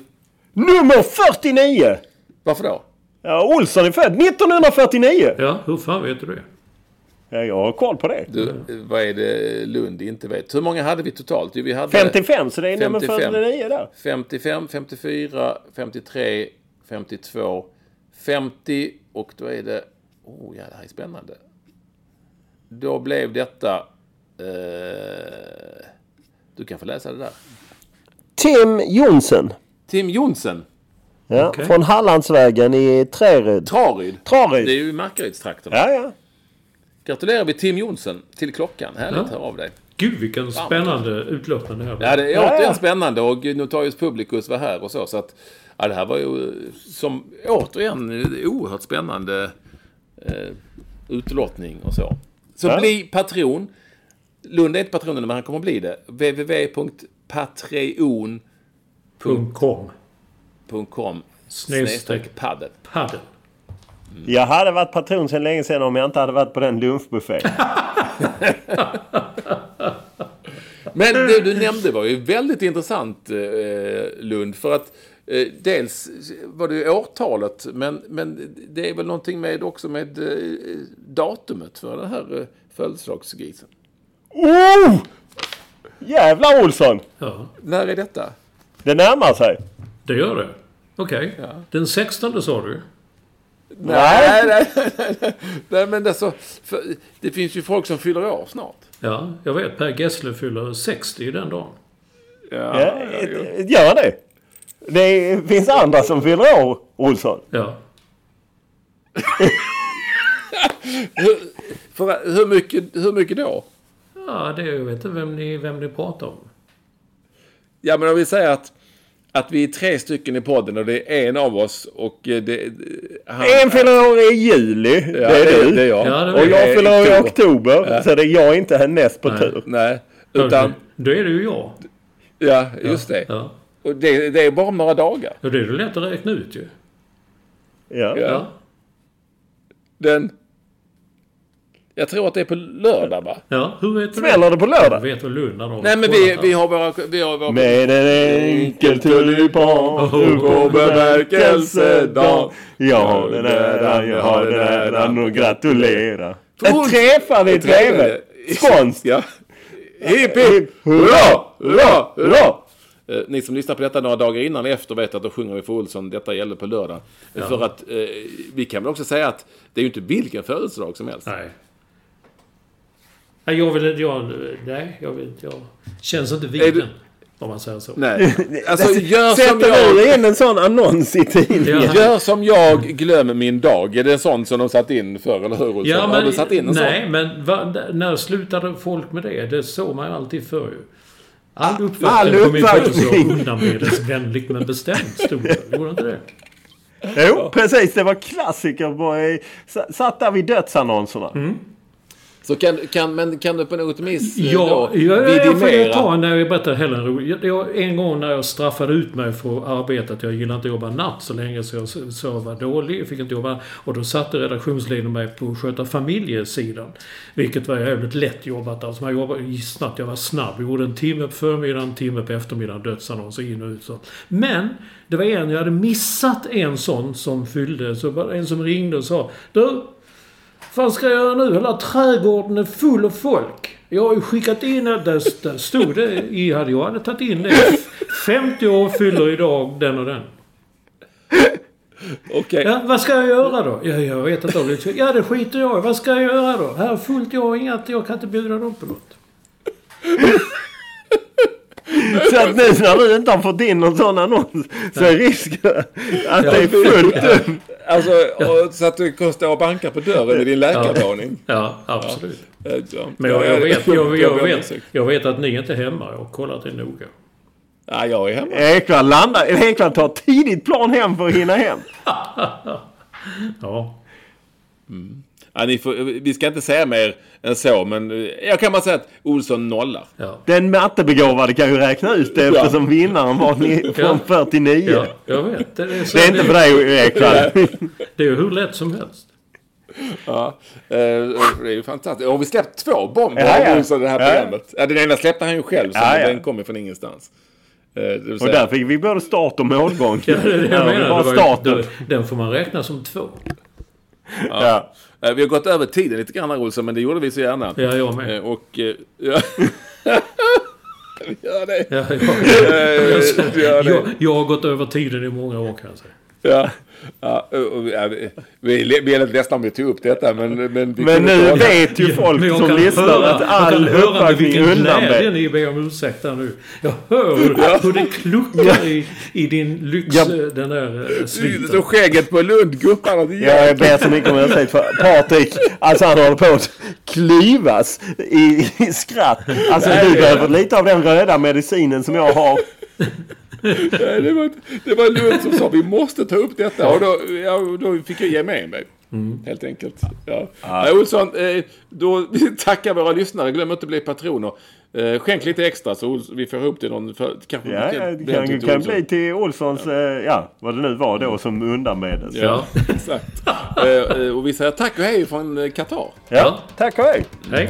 Nummer 49! Varför då? Ja, Olsson är född 1949! Ja, hur fan vet du det? Ja, jag har koll på det. Du, vad är det Lund inte vet? Hur många hade vi totalt? Jo, vi hade 55, så det är nummer 55. 49 där. 55, 54, 53, 52, 50 Och då är det... Oh, ja, det här är spännande. Då blev detta... Eh, du kan få läsa det där. Tim Jonsen. Tim Jonsen, Ja, Okej. Från Hallandsvägen i Träryd. Traryd. Traryd. Det är ju Markarydstrakten. Ja, ja. Gratulerar vi Tim Jonsen till klockan. Härligt Ja. höra av dig. Gud vilken spännande utlåtande det här Ja, det är Ja, återigen ja. spännande och Notarius Publicus var här och så. Så att, ja, det här var ju som återigen oerhört spännande eh, utlottning och så. Så Ja. bli patron. Lund är inte patronen, men han kommer att bli det. www.patreon.com .com. Snedstreck. snedstreck padel. Padel. Jag hade varit patron sedan länge sedan om jag inte hade varit på den lunchbuffén. Men det du nämnde var ju väldigt intressant, eh, Lund. För att eh, dels var det ju årtalet, men, men det är väl någonting med också med eh, datumet för den här födelsedagsgrisen. Oh! Jävlar Olsson! Ja, När är detta? Det närmar sig. det gör det. Okej. Den 16 sa du? Nej, nej, nej, nej, nej men alltså, för, det finns ju folk som fyller år snart. Ja, jag vet. Per Gessle fyller 60 den dagen. Ja, gör det? Det finns andra som fyller år, Olsson. Ja. Hur, för, hur, mycket, hur mycket då? Ja, det, jag vet inte vem ni, vem ni pratar om. Ja, men om vi säger att, att vi är tre stycken i podden och det är en av oss och eh, det... Han, En fyller år i juli. Ja, det är du. Det är jag. Ja, det Och jag fyller år i oktober. oktober. Så det är jag inte härnäst på Nej. tur. Nej, utan... Då är det ju jag. Ja, just det. Ja. Och det, det är bara några dagar. Och det är ju lätt att räkna ut ju. Ja. Ja. Den... Jag tror att det är på lördag, va? Ja, hur vet du Smäller det på Jag lördag? vet väl Lund när de Nej, men vi, vi har våra... Vi har våra Med en enkel tulipan du på bemärkelsedag. Jag har den äran, jag har den äran och gratulera. En träffar vi trevligt. Skånskt. Ja. Hipp, hipp, hurra, hurra, hurra! Eh, Ni som lyssnar på detta några dagar innan eller efter vet att då sjunger vi för Olsson. Detta gäller på lördag. För att eh, vi kan väl också säga att det är ju inte vilken födelsedag som helst. Nej. Nej, jag vill jag, Nej, jag vill Jag känns inte den. Om man säger så. Nej. Alltså, gör som jag... in en sån annons i tidningen? Ja. Gör som jag, glöm min dag. Är det en sån som de satt in för eller hur? Ja, Har du satt in en nej, sån? men va, när slutade folk med det? Det såg man ju alltid förr ju. All all uppvaktning på min födelsedag undanbedes vänligt men bestämt, stod det. Gjorde inte det? Jo, precis. Det var klassiker. Satt där vid dödsannonserna. Mm. Så kan, kan, men kan du på något vis eh, Ja, då ja, jag får vidimera? ta när jag berättar rolig. Jag- En gång när jag straffade ut mig för arbetet. Jag gillade inte att jobba natt så länge så jag s- så jag var dålig. Jag fick inte jobba. Och då satte redaktionsledningen mig på att sköta familjesidan. Vilket var jävligt lätt jobbat. Alltså man jobbade snabbt. Jag var snabb. Jag gjorde en timme på förmiddagen, en timme på eftermiddagen. Dödsannonser in och ut så. Men det var en, jag hade missat en sån som fyllde. Så var det en som ringde och sa Du! Fan ska jag göra nu? Hela trädgården är full av folk. Jag har ju skickat in det. Där, där stod det i... Hade jag hade tagit in det. 50 år fyller idag den och den. Okej. Ja, vad ska jag göra då? Ja, jag vet inte. Ja, det skiter jag i. Vad ska jag göra då? Här är fullt. Jag inget. Jag kan inte bjuda dem på något. Så att nu när du inte har fått in någon sån annons så är risken att det är fullt upp. Alltså, och, så att du kan stå och banka på dörren i din läkarvåning. Ja, absolut. Eh, ja. Men jag, jag, vet, jag, jag, vet, jag vet att ni inte är hemma. Jag har kollat det noga. Ja, jag är hemma. Ekvall landar, eller Ekvall tar tidigt plan hem för att hinna hem. Ja. Ja, ni får, vi ska inte säga mer än så, men eh, jag kan bara säga att Olsson nollar. Ja. Den mattebegåvade kan ju räkna ut det eftersom vinnaren var ni- från 49. Ja, jag vet. Det är, så Det är inte för dig Ekvall. Det är ju hur lätt som helst. Ja, eh, det är ju fantastiskt. Och vi släppt två bomber Ja, ja. av Olsson i det här Ja. programmet. Ja, den ena släppte han ju själv, så Ja, ja. den kommer från ingenstans. Eh, Och där fick vi både start och målgång. Ja, det det jag Ja, menar. var Det var ju, starten. den får man räkna som två. Ja. Eh, Vi har gått över tiden lite grann här, Olsson, men det gjorde vi så gärna. Ja, jag med. Eh, Och... eh, Ja. vi gör det. Ja, jag, det. jag, jag har gått över tiden i många år kan jag säga. Ja. Ja, vi, ja, vi- vi är lite ledsna om vi tog upp detta men... Men, vi Men nu vet ju folk jag som lyssnar höra- att all Jag med uppvaktning vilken glädje undan ni ber om ursäkt där nu. Jag hör hur, hur det kluckar i, i din lyx, Ja. den där eh, Så sviten. skägget på Lund guppar något Jag ber så mycket om ursäkt för Patrik. Alltså han håller på att klyvas i, i skratt. Alltså du behöver lite av den röda medicinen som jag har. Nej, det, var, det var Lund som sa vi måste ta upp detta och då, ja, då fick jag ge med mig. Helt enkelt. Ja. Ja. Olsson, eh, då tackar våra lyssnare. Glöm inte att bli patroner. Eh, skänk lite extra så vi får ihop till någon. För, kanske Ja, kan- det kan, till kan Olsson. bli till Olssons, eh, ja vad det nu var då som undanmedel. Ja, exakt. Och vi säger tack och hej från Qatar. Ja, tack och hej. Hej.